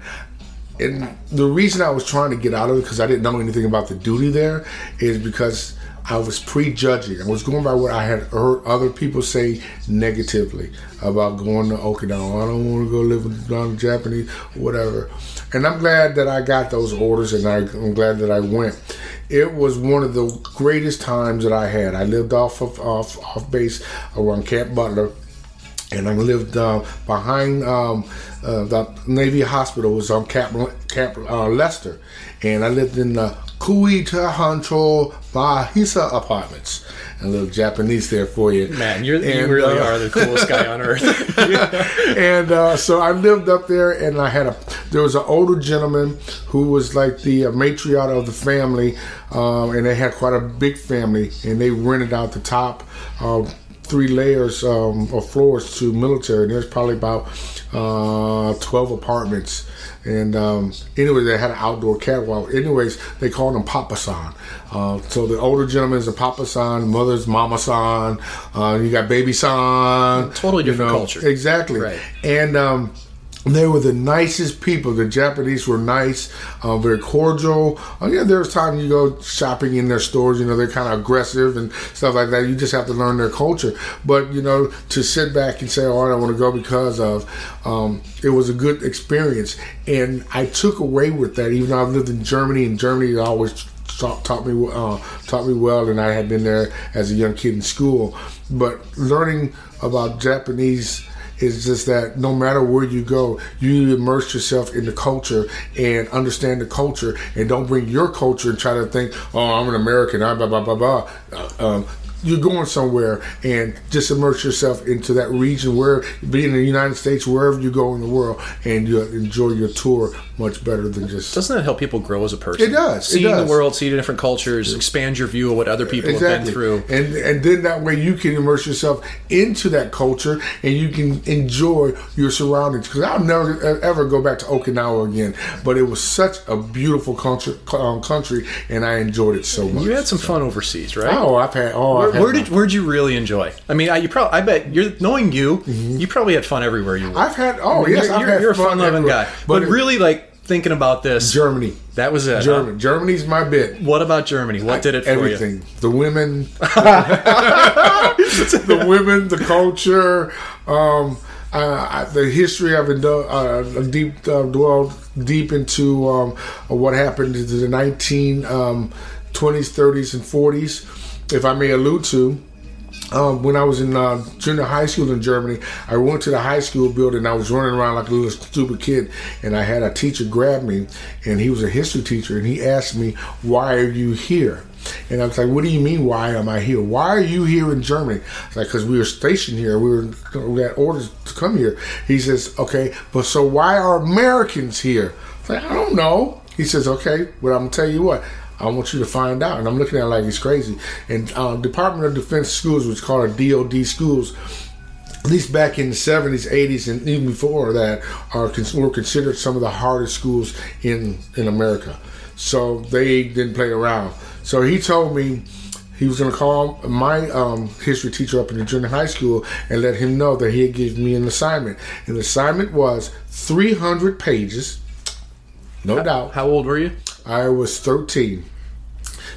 and the reason I was trying to get out of it because I didn't know anything about the duty there is because I was prejudging. I was going by what I had heard other people say negatively about going to Okinawa. I don't want to go live with the Japanese, whatever. And I'm glad that I got those orders, and I, I'm glad that I went. It was one of the greatest times that I had. I lived off of off off base around Camp Butler and I lived uh, behind um, uh, the Navy Hospital was on Camp Camp uh, Lester, and I lived in the Kuita Hancho Bahisa apartments. A little Japanese there for you, Man, you're, you really uh, are the coolest guy on earth. and uh, so I lived up there, and I had a there was an older gentleman who was like the uh, matriarch of the family, um, and they had quite a big family, and they rented out the top. Uh, Three layers um, or floors to military. And there's probably about uh, 12 apartments. And um, anyway, they had an outdoor catwalk. Anyways, they called him Papa San. Uh, so the older gentleman is a Papa San, mother's Mama San. Uh, you got Baby San. Totally you different know. culture. Exactly. Right. And um, they were the nicest people. The Japanese were nice, uh, very cordial. Uh, yeah, there's times you go shopping in their stores, you know, they're kind of aggressive and stuff like that. You just have to learn their culture. But, you know, to sit back and say, all right, I want to go because of, um, it was a good experience. And I took away with that, even though I've lived in Germany, and Germany always taught, taught me uh, taught me well, and I had been there as a young kid in school. But learning about Japanese is just that no matter where you go, you immerse yourself in the culture and understand the culture, and don't bring your culture and try to think, oh, I'm an American, I blah blah blah blah. Uh, um, you're going somewhere and just immerse yourself into that region where be in the United States, wherever you go in the world, and you enjoy your tour much better than just Doesn't that help people grow as a person? It does, it Seeing does. the world, seeing different cultures, expand your view of what other people have been through. And and then that way you can immerse yourself into that culture and you can enjoy your surroundings. Because I'll never ever go back to Okinawa again. But it was such a beautiful country, um, country and I enjoyed it so much. You had some fun overseas, right? Oh, I've had. Oh, where, I've had where did where'd you really enjoy? I mean, I, you probably I bet you're knowing you, you probably had fun everywhere you were. I've had. Oh, yes, you're, I've you're, had you're a fun fun-loving guy, but, it- really, like thinking about this. Germany. That was it. huh? Germany. Germany's my bit. What about Germany? What did it for Everything. The women, the women, the culture, um, uh, I- the history. I've been uh, deep uh, dwelled deep into um, what happened in the 1920s, um, thirties, and forties. If I may allude to, um, when I was in uh, junior high school in Germany, I went to the high school building. I was running around like a little stupid kid, and I had a teacher grab me, and he was a history teacher, and he asked me, "Why are you here?" And I was like, "What do you mean? Why am I here? Why are you here in Germany?" Like, "Cause we were stationed here. We were we had orders to come here." He says, "Okay, but so why are Americans here?" I like, "I don't know." He says, "Okay, but I'm gonna tell you what." I want you to find out. And I'm looking at it like he's crazy. And uh, Department of Defense schools, which called a DOD schools, at least back in the 70s, 80s, and even before that, are were considered some of the hardest schools in in America. So they didn't play around. So he told me he was going to call my um, history teacher up in the junior high school and let him know that he had given me an assignment. And the assignment was 300 pages, no doubt. How old were you? I was 13.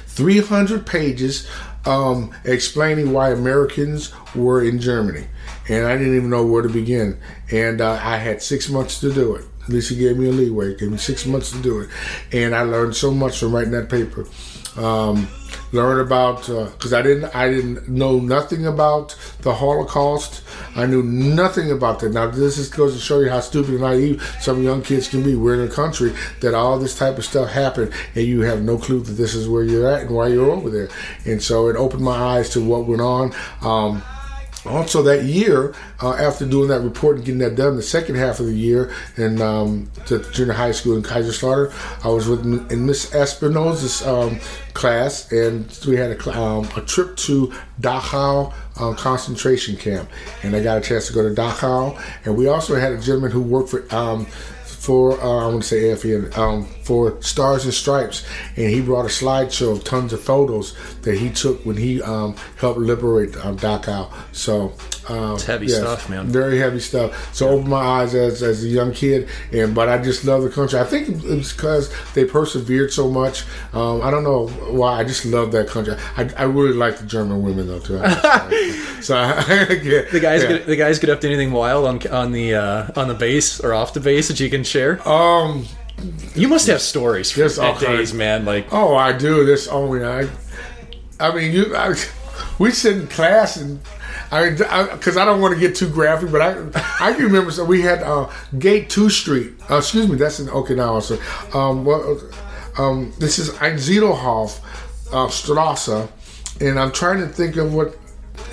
300 pages um, explaining why Americans were in Germany. And I didn't even know where to begin. And uh, I had six months to do it. At least he gave me a leeway, gave me six months to do it. And I learned so much from writing that paper. Um, learn about because I didn't I didn't know nothing about the Holocaust. I knew nothing about that. Now this just goes to show you how stupid and naive some young kids can be. We're in a country that all this type of stuff happened, and you have no clue that this is where you're at and why you're over there. And so it opened my eyes to what went on. Um, also that year uh, after doing that report and getting that done the second half of the year in um, the junior high school in kaiserslautern i was with in miss espinosa's um, class and we had a, um, a trip to dachau uh, concentration camp and i got a chance to go to dachau and we also had a gentleman who worked for um, for uh, I want to say AFN um, for Stars and Stripes, and he brought a slideshow of tons of photos that he took when he um, helped liberate um, Dachau. So um, It's heavy stuff, man. Very heavy stuff. So opened my eyes as, as a young kid, and but I just love the country. I think it was because they persevered so much. Um, I don't know why. I just love that country. I, I really like the German women though too. so I, get The guys yeah. get the guys get up to anything wild on on the uh, on the base or off the base that you can share? Um. You must have stories from There's all that days, kinds. man. Like Oh, I do. This only I. I mean, you. I, we sit in class and. I because I, don't want to get too graphic, but I I can remember. So we had uh, Gate Two Street. Uh, excuse me, that's in Okinawa. So, um, well, um, this is Einsiedlerhof uh, Strasse, and I'm trying to think of what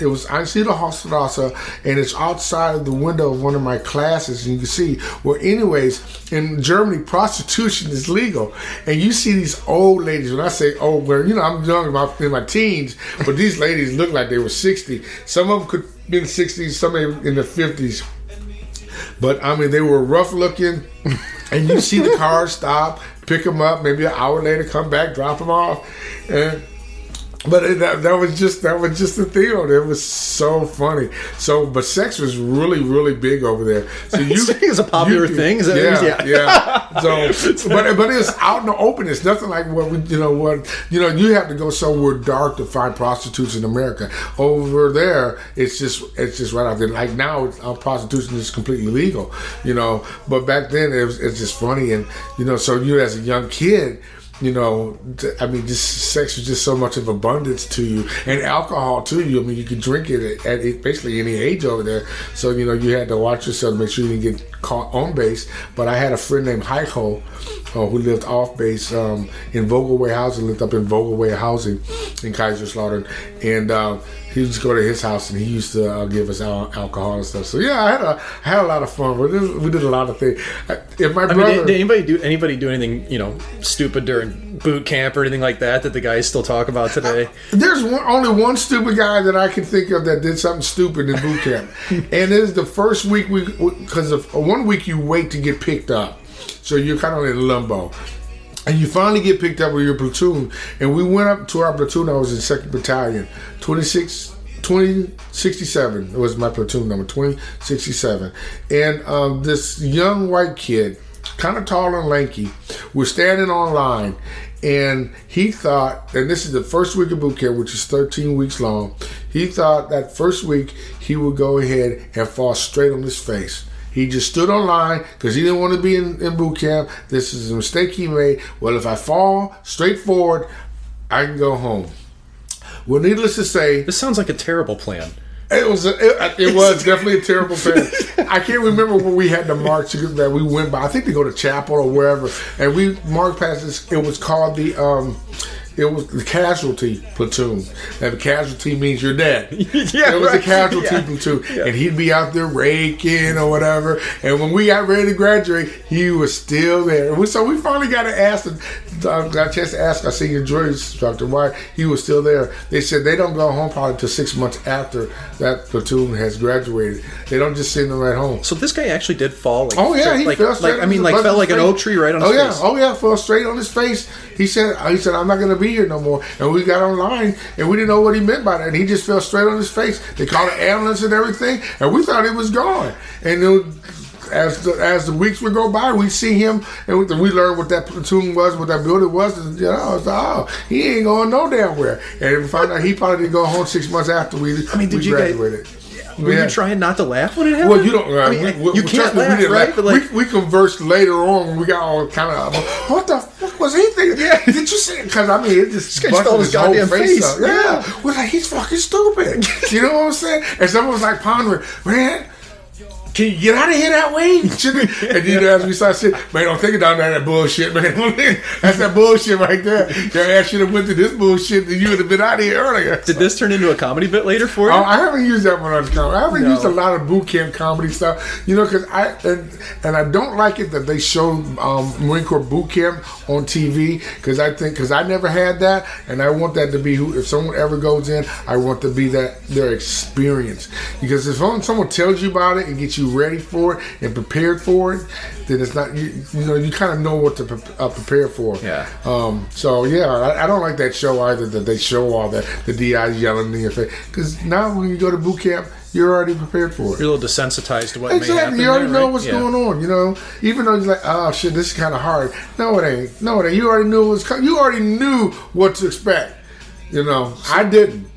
it was Einsiedlerhof Strasse, uh, and it's outside the window of one of my classes, and you can see. Well, anyways, in Germany, prostitution is legal, and you see these old ladies. When I say old, where you know I'm young, in my, in my teens, but these ladies look like they were 60. Some of them could be in 60s, some in the 50s. But I mean, they were rough looking, and you see the cars stop, pick them up, maybe an hour later, come back, drop them off, and. But it, that, that was just that was just the thing. It was so funny. So, but sex was really really big over there. So you is a popular you- thing? Yeah, yeah. yeah. So, but but it's out in the open. It's nothing like what we you know what you know. You have to go somewhere dark to find prostitutes in America. Over there, it's just it's just right out there. Like now, uh, prostitution is completely legal. You know, but back then it was it's just funny and you know. So you as a young kid you know, I mean, just sex is just so much of abundance to you, and alcohol too. You, I mean, you could drink it at, basically any age over there. So you know, you had to watch yourself, make sure you didn't get caught on base. But I had a friend named Heiko, uh, who lived off base um, in Vogelweh housing, lived up in Vogelweh housing in Kaiserslautern, and um, he used to go to his house, and he used to uh, give us al- alcohol and stuff. So yeah, I had a I had a lot of fun. We did, we did a lot of things. If my I mean, brother, did, anybody do anybody do anything you know stupid during boot camp or anything like that that the guys still talk about today? There's one, only one stupid guy that I can think of that did something stupid in boot camp, and it is the first week we because of one week you wait to get picked up, so you're kind of in limbo. And you finally get picked up with your platoon, and we went up to our platoon. I was in second battalion, 26, 2067 was my platoon number, 2067. And um, this young white kid kind of tall and lanky. We're standing on line, and he thought, and this is the first week of boot camp, which is 13 weeks long. He thought that first week he would go ahead and fall straight on his face. He just stood on line because he didn't want to be in, in boot camp. This is a mistake he made. Well, if I fall straight forward, I can go home. Well, needless to say, This sounds like a terrible plan. it was a, it, it was definitely a terrible plan. I can't remember where we had to march that we went by. I think to go to chapel or wherever, and we marched past this. It was called the um, it was the casualty platoon. And the casualty means you're dead. Yeah, it was right. a casualty Yeah. platoon, and he'd be out there raking or whatever. And when we got ready to graduate, he was still there. We- So we finally got to ask Got a chance to ask our senior drill instructor why he was still there. They said they don't go home probably until six months after that platoon has graduated. They don't just send them right home. So this guy actually did fall. Like, Oh yeah, he like, fell straight. like I mean, like fell like an oak tree right on his oh, yeah. face. Oh yeah, fell straight on his face. He said, he said, I'm not going to be here no more. And we got online, and we didn't know what he meant by that. And he just fell straight on his face. They called an ambulance and everything, and we thought he was gone. And was, as the as the weeks would go by, we see him, and we, learned what that platoon was, what that building was. And, you know, it's like, oh, he ain't going no damn where. And we found out he probably didn't go home six months after we, I mean, did we you guys- graduated. Were Yeah. you trying not to laugh when it happened? Well, you don't. Uh, I mean, we, we, you can't me, we laugh, didn't right? laugh. Like, we, we conversed later on. when We got all kind of, what the fuck was he thinking? Yeah, did you see? Because I mean, it just guy busted his his goddamn face. face. Up. Yeah, we're like, he's fucking stupid. you know what I'm saying? And someone was like pondering, man. Can you get out of here that way? Shouldn't- and then as we started saying, man, don't think about that, that bullshit, man. That's that bullshit right there. Your ass should have went through this bullshit, and you would have been out of here earlier. did this turn into a comedy bit later for you? Oh, I haven't used that one on the comedy. I haven't No. used a lot of boot camp comedy stuff, you know, because I and and I don't like it that they show um, Marine Corps boot camp on TV because I think because I never had that, and I want that to be who if someone ever goes in, I want to be that their experience because if someone, someone tells you about it and gets you ready for it and prepared for it, then it's not you, you know you kind of know what to pre- uh, prepare for. Yeah. Um, so yeah, I, I don't like that show either. That they show all that the DI yelling in your face because now when you go to boot camp, you're already prepared for it. You're a little desensitized to what may happen. Exactly, you already there, know right? what's Yeah. going on. You know, even though you're like, oh shit, this is kind of hard. No, it ain't. No, it ain't. You already knew it was. co- You already knew what to expect. You know, I didn't.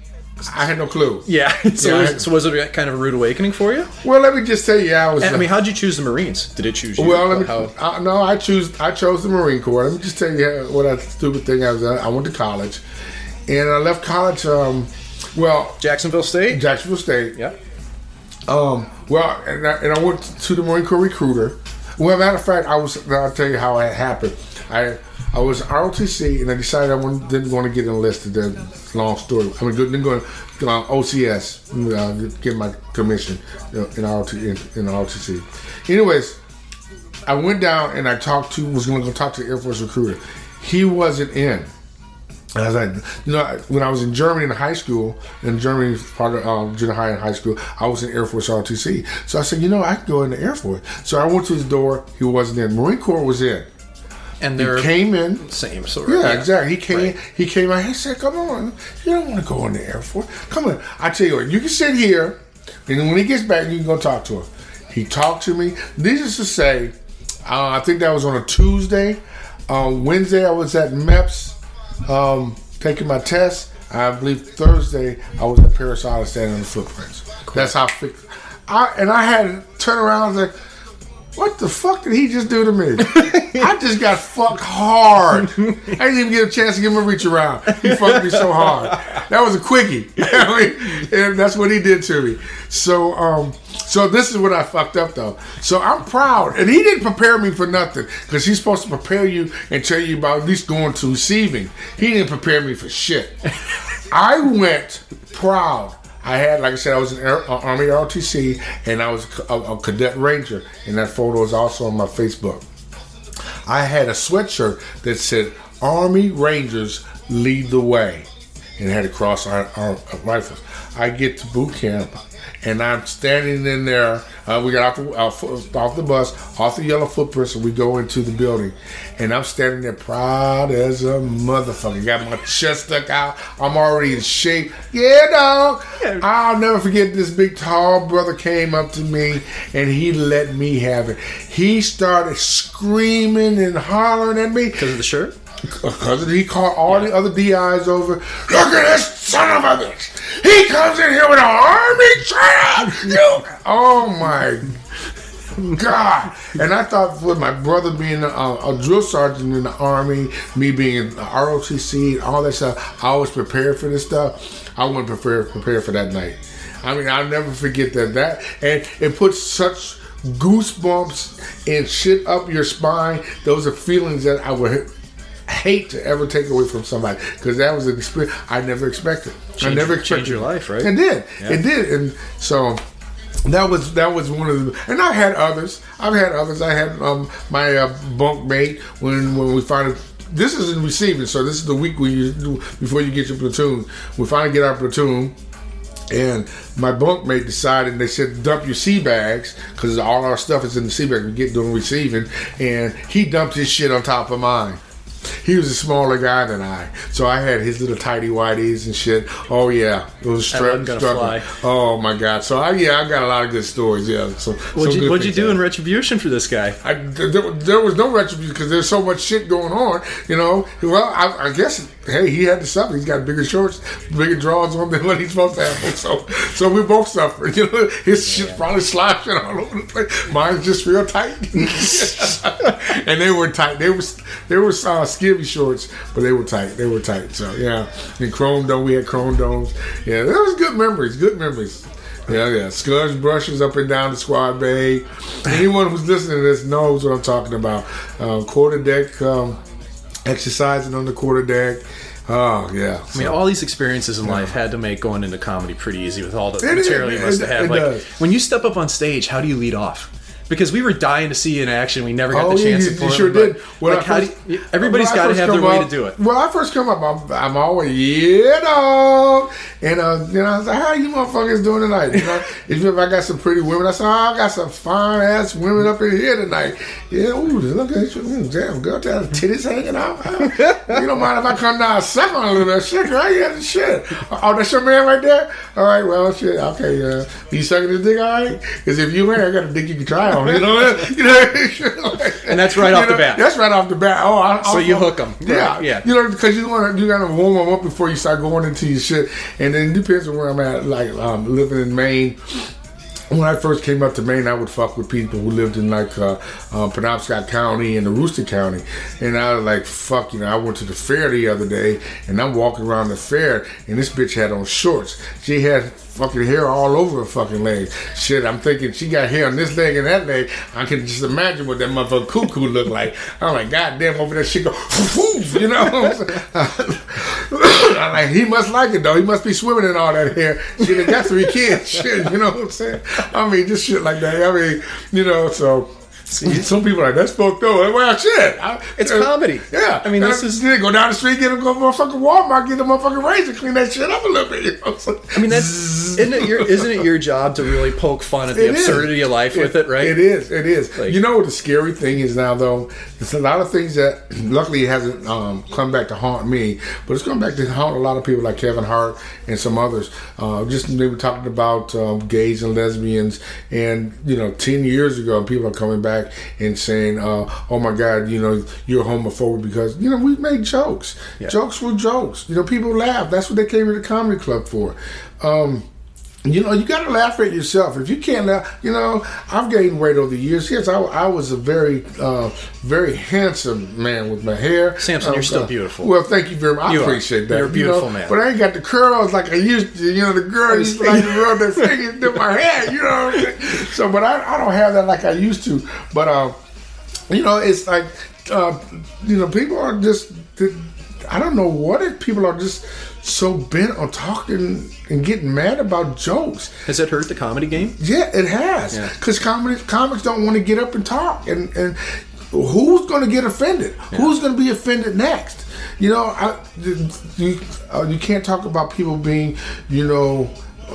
I had no clue. Yeah. So, Yeah, was, I- so was it kind of a rude awakening for you? Well, let me just say, yeah, I was. And, I mean, how'd you choose the Marines? Did it choose you? Well, let me. How- Uh, no, I choose. I chose the Marine Corps. Let me just tell you what a stupid thing I was. at. I went to college, and I left college. Um, well, Jacksonville State. Jacksonville State. yeah. Um, well, and I, and I went to the Marine Corps recruiter. Well, matter of fact, I was. I'll tell you how it happened. I I was ROTC, and I decided I wanted, didn't want to get enlisted. Then, long story. I mean, didn't go uh, OCS, uh, get my commission uh, in ROT in, in ROTC. Anyways, I went down and I talked to was going to go talk to the Air Force recruiter. He wasn't in. I was like, you know, when I was in Germany in high school, in Germany, part of um, junior high and high school, I was in Air Force ROTC. So I said, you know, I can go in the Air Force. So I went to his door. He wasn't in. Marine Corps was in. And He they're came in. same sort of. Yeah, exactly. He came. Right. He came out. He said, "Come on, you don't want to go in the Air Force. Come on. I tell you what, you can sit here, and then when he gets back, you can go talk to him." He talked to me. Needless to say, uh, I think that was on a Tuesday. On Wednesday, I was at MEPS um, taking my test. I believe Thursday, I was at Parris Island standing on the footprints. That's how fixed. I and I had to turn around and say. What the fuck did he just do to me? I just got fucked hard. I didn't even get a chance to give him a reach around. He fucked me so hard. That was a quickie. I mean, and that's what he did to me. So, um, so this is what I fucked up though. So I'm proud, and he didn't prepare me for nothing because he's supposed to prepare you and tell you about at least going to receiving. He didn't prepare me for shit. I went proud. I had, like I said, I was an uh, Army ROTC, and I was a, a cadet ranger, and that photo is also on my Facebook. I had a sweatshirt that said "Army Rangers lead the way," and had to cross our, our rifles. I get to boot camp, and I'm standing in there. Uh, we got off the, off, off the bus, off the yellow footprints, and we go into the building. And I'm standing there proud as a motherfucker. Got my chest stuck out. I'm already in shape. Yeah, dog. I'll never forget this big tall brother came up to me and he let me have it. He started screaming and hollering at me Because of the shirt? Because he called all the other DIs over. Look at this son of a bitch! He comes in here with an army trailer. You, oh my God! And I thought with my brother being a, a drill sergeant in the army, me being in the ROTC, all that stuff, I was prepared for this stuff. I prepared prepared for that night. I mean, I'll never forget that. That and it puts such goosebumps and shit up your spine. Those are feelings that I would hate to ever take away from somebody because that was an experience I never expected. I Change- never change expected your life, right? It did. Yeah. It did, and so that was that was one of the. And I've had others. I've had others. I had um, my uh, bunk mate when when we finally. This is in receiving, so this is the week we do before you get your platoon. We finally get our platoon. And my bunkmate decided they said dump your sea bags because all our stuff is in the sea bag. We get doing receiving, and he dumped his shit on top of mine. He was a smaller guy than I, so I had his little tidy whities and shit. Oh yeah, was That strap. struggling. Oh my god! So I yeah, I got a lot of good stories. Yeah. So What'd you, what'd you do in retribution for this guy? I, there, there was no retribution because there's so much shit going on. You know, well, I, I guess hey, he had to suffer. He's got bigger shorts, bigger drawers on than what he's supposed to have. So, so we both suffered. You know, his shit's probably sloshing all over the place. Mine's just real tight, and they were tight. They were they were uh, skivvy shorts, but they were tight. They were tight. So yeah, and chrome dome. We had chrome domes. Yeah, that was good memories. Good memories. Yeah, yeah. Scudge brushes up and down the squad bay. Anyone who's listening to this knows what I'm talking about. Um, quarter deck, um, exercising on the quarter deck. Oh, yeah. I mean, all these experiences in life had to make going into comedy pretty easy with all the It is, material you must it- have. it Like does. when you step up on stage, how do you lead off? Because we were dying to see you in action. We never got Oh, the chance you, to you sure did. When like, I how do first- you, everybody's got to have their come way to do it. When I first come up, I'm, I'm always, yeah, dog. And, uh, you know, I was like, how you motherfuckers doing tonight? You know, if I got some pretty women, I said, oh, I got some fine ass women up in here tonight. Yeah, ooh, look at you. Mm, damn, girl, that titties hanging out. You don't mind if I come down and suck on a little bit? Shit, girl, yeah, shit. Oh, that's your man right there? All right, well, shit, okay. Uh, you sucking his dick, all right? Because if you ain't, I got a dick you can try on. You know, you know, And that's right off you the bat. That's right off the bat. Oh, I, So I'll- you hook 'em. Yeah, Right, yeah. You know, because you want to you got to warm them up before you start going into your shit. And then it depends on where I'm at. Like um, living in Maine. When I first came up to Maine, I would fuck with people who lived in like uh, um, Penobscot County and the Aroostook County, and I was like, "Fuck," you know. I went to the fair the other day, and I'm walking around the fair, and this bitch had on shorts. She had fucking hair all over her fucking legs. Shit, I'm thinking she got hair on this leg and that leg. I can just imagine what that motherfucker cuckoo looked like. I'm like, God damn, over there she go, you know. What I'm saying? I'm like, he must like it though. He must be swimming in all that hair. Shit, he got three kids. Shit, you know what I'm saying? I mean, just shit like that. I mean, you know, so. Some people are like that's fucked up. Well, shit. I- It's uh, comedy. Yeah, I mean, And this is- go down the street, get them go motherfucking Walmart, get them motherfucking razor, clean that shit up a little bit. You know what I'm saying? I mean, that's isn't it your isn't it your job to really poke fun at the It is. absurdity of life with it, right? It is. It is. Like- you know what the scary thing is now, though? There's a lot of things that, luckily, it hasn't um, come back to haunt me, but it's come back to haunt a lot of people like Kevin Hart and some others. Uh, just they were talking about um, gays and lesbians, and you know, ten years ago, people are coming back and saying, uh, "Oh my God, you know, you're homophobic because you know we made jokes. Jokes were jokes. You know, people laugh. That's what they came to the comedy club for." Um, you know, you got to laugh at yourself. If you can't laugh, you know, I've gained weight over the years. Yes, I, I was a very, uh, very handsome man with my hair. Samson, you're Um, still uh, beautiful. Well, thank you very much. I You are. appreciate that. You're a you beautiful know, man. But I ain't got the curls like I used to. You know, the girl used to like to rub their fingers through my hair. You know? So, but I, I don't have that like I used to. But, uh, you know, it's like, uh, you know, people are just, I don't know what it, people are just so bent on talking and getting mad about jokes. Has it hurt the comedy game? Yeah, it has. Yeah. Because comics, comics don't want to get up and talk. And, and who's going to get offended? Who's going to be offended next? You know, I, you uh, you can't talk about people being, you know,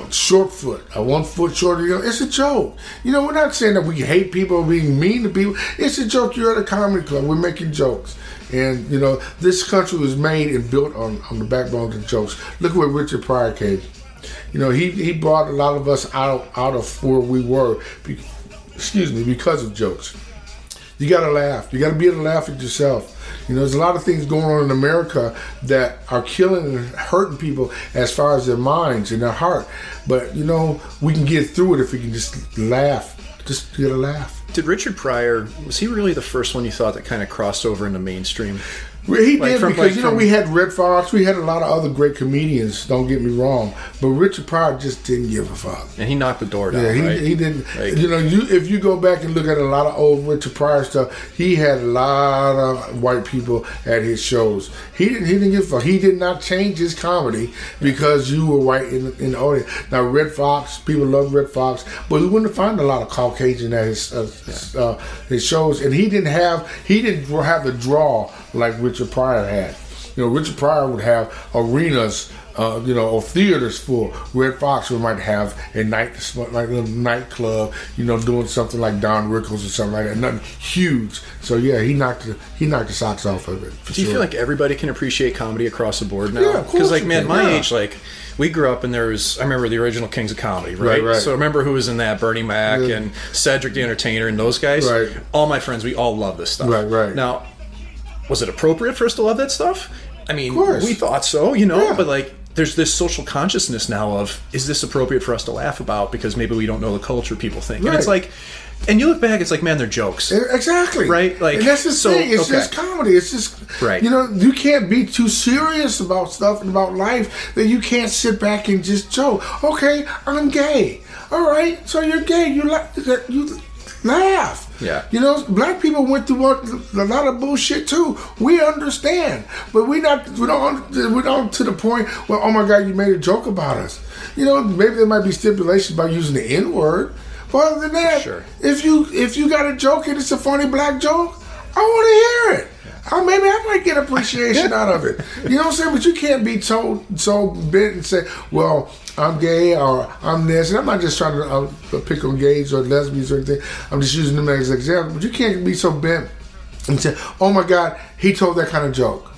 short foot, a one foot shorter. You know, it's a joke. You know, we're not saying that we hate people being mean to people. It's a joke. You're at a comedy club. We're making jokes. And you know, this country was made and built on, on the backbone of jokes. Look at where Richard Pryor came. You know, he, he brought a lot of us out out of where we were. Be, excuse me, because of jokes. You got to laugh. You got to be able to laugh at yourself. You know, there's a lot of things going on in America that are killing and hurting people as far as their minds and their heart. But you know, we can get through it if we can just laugh. Just get a laugh. Did Richard Pryor was he really the first one you thought that kind of crossed over into mainstream? He like did from, because like you know from, we had Redd Foxx, we had a lot of other great comedians. Don't get me wrong, but Richard Pryor just didn't give a fuck. And he knocked the door down. Yeah, he, right? he didn't. Like, you know, you if you go back and look at a lot of old Richard Pryor stuff, he had a lot of white people at his shows. He didn't. He didn't give a fuck. He did not change his comedy because you were white in, in the audience. Now Redd Foxx, people love Redd Foxx, but we wouldn't find a lot of Caucasian at his uh, yeah. uh, his shows, and he didn't have he didn't have the draw like Richard Pryor had. You know, Richard Pryor would have arenas, uh, you know, or theaters full. Redd Foxx might have a night, like a nightclub, you know, doing something like Don Rickles or something like that. Nothing huge. So yeah, he knocked the, he knocked the socks off of it. Do you sure. feel like everybody can appreciate comedy across the board now? Yeah, Because like, man, can, my yeah. age, like we grew up and there was I remember the original Kings of Comedy, right? Right, right. So remember who was in that? Bernie Mac Yeah. and Cedric the Entertainer and those guys. Right. All my friends, we all love this stuff. Right, right. Now, was it appropriate for us to love that stuff? I mean, we thought so, you know, Yeah. but like there's this social consciousness now of is this appropriate for us to laugh about because maybe we don't know the culture people think. And it's like and you look back, it's like, man, they're jokes. Exactly. Right? Like, and that's the so, thing. It's okay. just comedy. It's just Right. You know, you can't be too serious about stuff and about life that you can't sit back and just joke. Okay, I'm gay. All right, so you're gay. You like you laugh. Yeah. You know, black people went through a lot of bullshit too. We understand, but we not we don't we don't to the point where oh my god, you made a joke about us. You know, maybe there might be stipulations about using the N word. But other than that, Sure. if you if you got a joke and it's a funny black joke, I want to hear it. Oh, maybe I might get appreciation out of it. You know what I'm saying? But you can't be told so bent and say, "Well, I'm gay" or "I'm this." And I'm not just trying to uh, pick on gays or lesbians or anything. I'm just using them as an example. But you can't be so bent and say, "Oh my God, he told that kind of joke."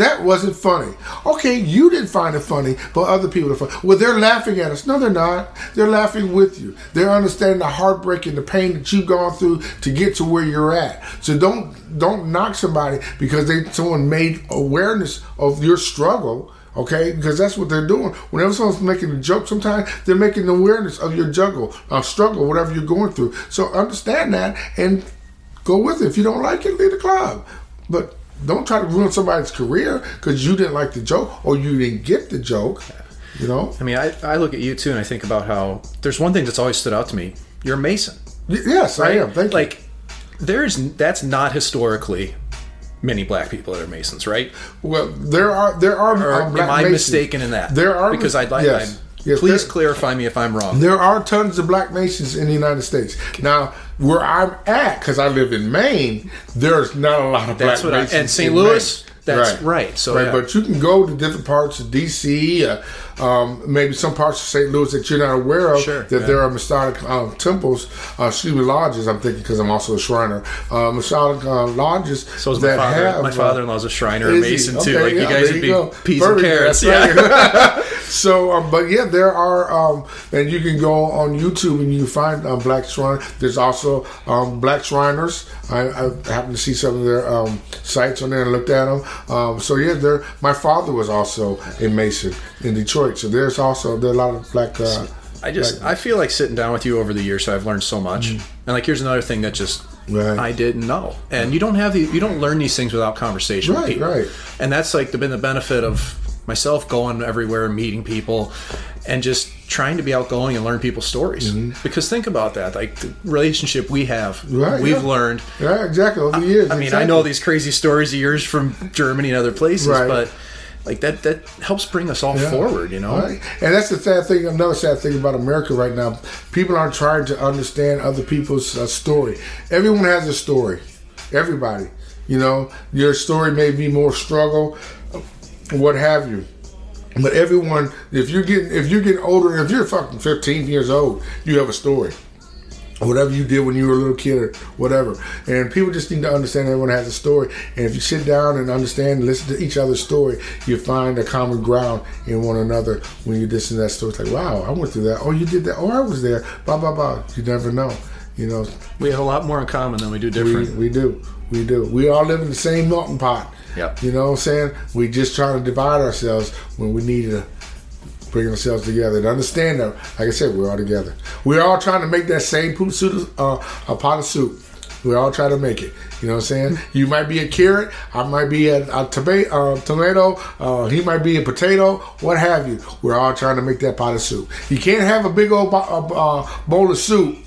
That wasn't funny. Okay, you didn't find it funny, but other people are funny. Well, they're laughing at us. No, they're not. They're laughing with you. They're understanding the heartbreak and the pain that you've gone through to get to where you're at. So don't don't knock somebody because they someone made awareness of your struggle. Okay, because that's what they're doing. Whenever someone's making a joke, sometimes they're making awareness of your juggle, uh, struggle, whatever you're going through. So understand that and go with it. If you don't like it, leave the club. But don't try to ruin somebody's career because you didn't like the joke or you didn't get the joke. You know? I mean, I, I look at you too, and I think about how there's one thing that's always stood out to me. You're a Mason, Y- Yes, I am. Thank you. like, there's that's not historically many black people that are Masons, right? Well, there are there are Or black am I Masons. mistaken in that? There are because I'd like. yes. Yes, please there- clarify me if I'm wrong. There are tons of black Masons in the United States. Now, where I'm at, because I live in Maine, there's not a lot of That's black what I- Masons. and St. Louis, Maine. that's right. So, right, yeah. but you can go to different parts of D.C., uh, um, maybe some parts of St. Louis that you're not aware of. Sure, that yeah. there are Masonic um, temples, uh, excuse me, lodges. I'm thinking because I'm also a Shriner. Uh, Masonic uh, lodges So is my father. have my uh, father-in-law's a Shriner, a? Mason too. Okay, Like you guys would be go. peas and carrots. Yeah. so, um, but yeah, there are, um, and you can go on YouTube and you find um, Black Shrine. There's also um, Black Shriners. I, I happened to see some of their um, sites on there and looked at them. Um, so yeah, there. My father was also a Mason in Detroit. So there's also there are a lot of black. Uh, I just I feel like sitting down with you over the years, so I've learned so much. And like here's another thing that just Right. I didn't know. And you don't have the you don't learn these things without conversation with Right, people. right. And that's like the, been the benefit of myself going everywhere and meeting people and just trying to be outgoing and learn people's stories. Because think about that, like the relationship we have, Mm-hmm. Right, we've yeah. learnd. yeah, exactly. Over the years. I mean, I exactly. know these crazy stories of yours from Germany and other places, Right. but like that that helps bring us all Yeah. forward, you know. Right. And that's the sad thing. Another sad thing about America right now, people aren't trying to understand other people's uh, story. Everyone has a story. Everybody. You know, your story may be more struggle, what have you. But everyone, if you're getting if you're getting older, if you're fucking 15 years old, you have a story whatever you did when you were a little kid or whatever. And people just need to understand everyone has a story. And if you sit down and understand and listen to each other's story, you find a common ground in one another when you listen to that story. It's like, wow, I went through that. Oh, you did that. Oh, I was there. Blah, blah, blah. You never know. You know, We have a lot more in common than we do we, different. we do. We do. We all live in the same melting pot. Yep. You know what I'm saying? We just trying to divide ourselves when we need to bring ourselves together and understand that, like I said, we're all together. We're all trying to make that same poop uh, a pot of soup. We're all try to make it. You know what I'm saying? You might be a carrot. I might be a, a tomato. Uh, tomato. Uh, he might be a potato. What have you? We're all trying to make that pot of soup. You can't have a big old bo- uh, uh, bowl of soup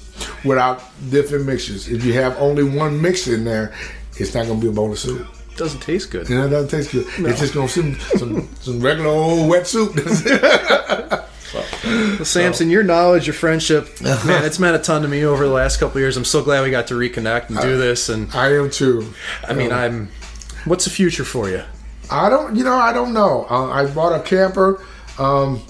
without different mixtures. If you have only one mix in there, it's not going to be a bowl of soup. Doesn't taste good. Know, it doesn't taste good. It's just to some, some some regular old wet soup. Well, Samson, your knowledge, your friendship, man, it's meant a ton to me over the last couple of years. I'm so glad we got to reconnect and do this. And I am too. I mean, I'm. What's the future for you? I don't, you know, I don't know. Uh, I bought a camper. Um,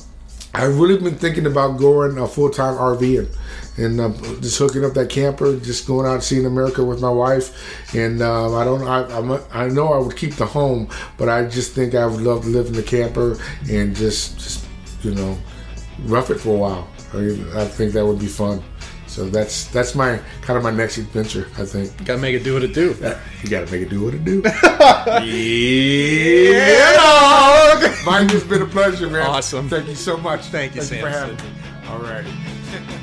I've really been thinking about going a full time RVing and uh, just hooking up that camper, just going out and seeing America with my wife. And uh, I don't, I, I'm, I know I would keep the home, but I just think I would love to live in the camper and just, just you know, rough it for a while. I, I think that would be fun. So that's that's my kind of my next adventure. I think. Got to make it do what it do. You gotta make it do what it do. yeah, dog. Mike, it's been a pleasure, man. Awesome. Thank you so much. Thank you, Thank you for having me. All righty.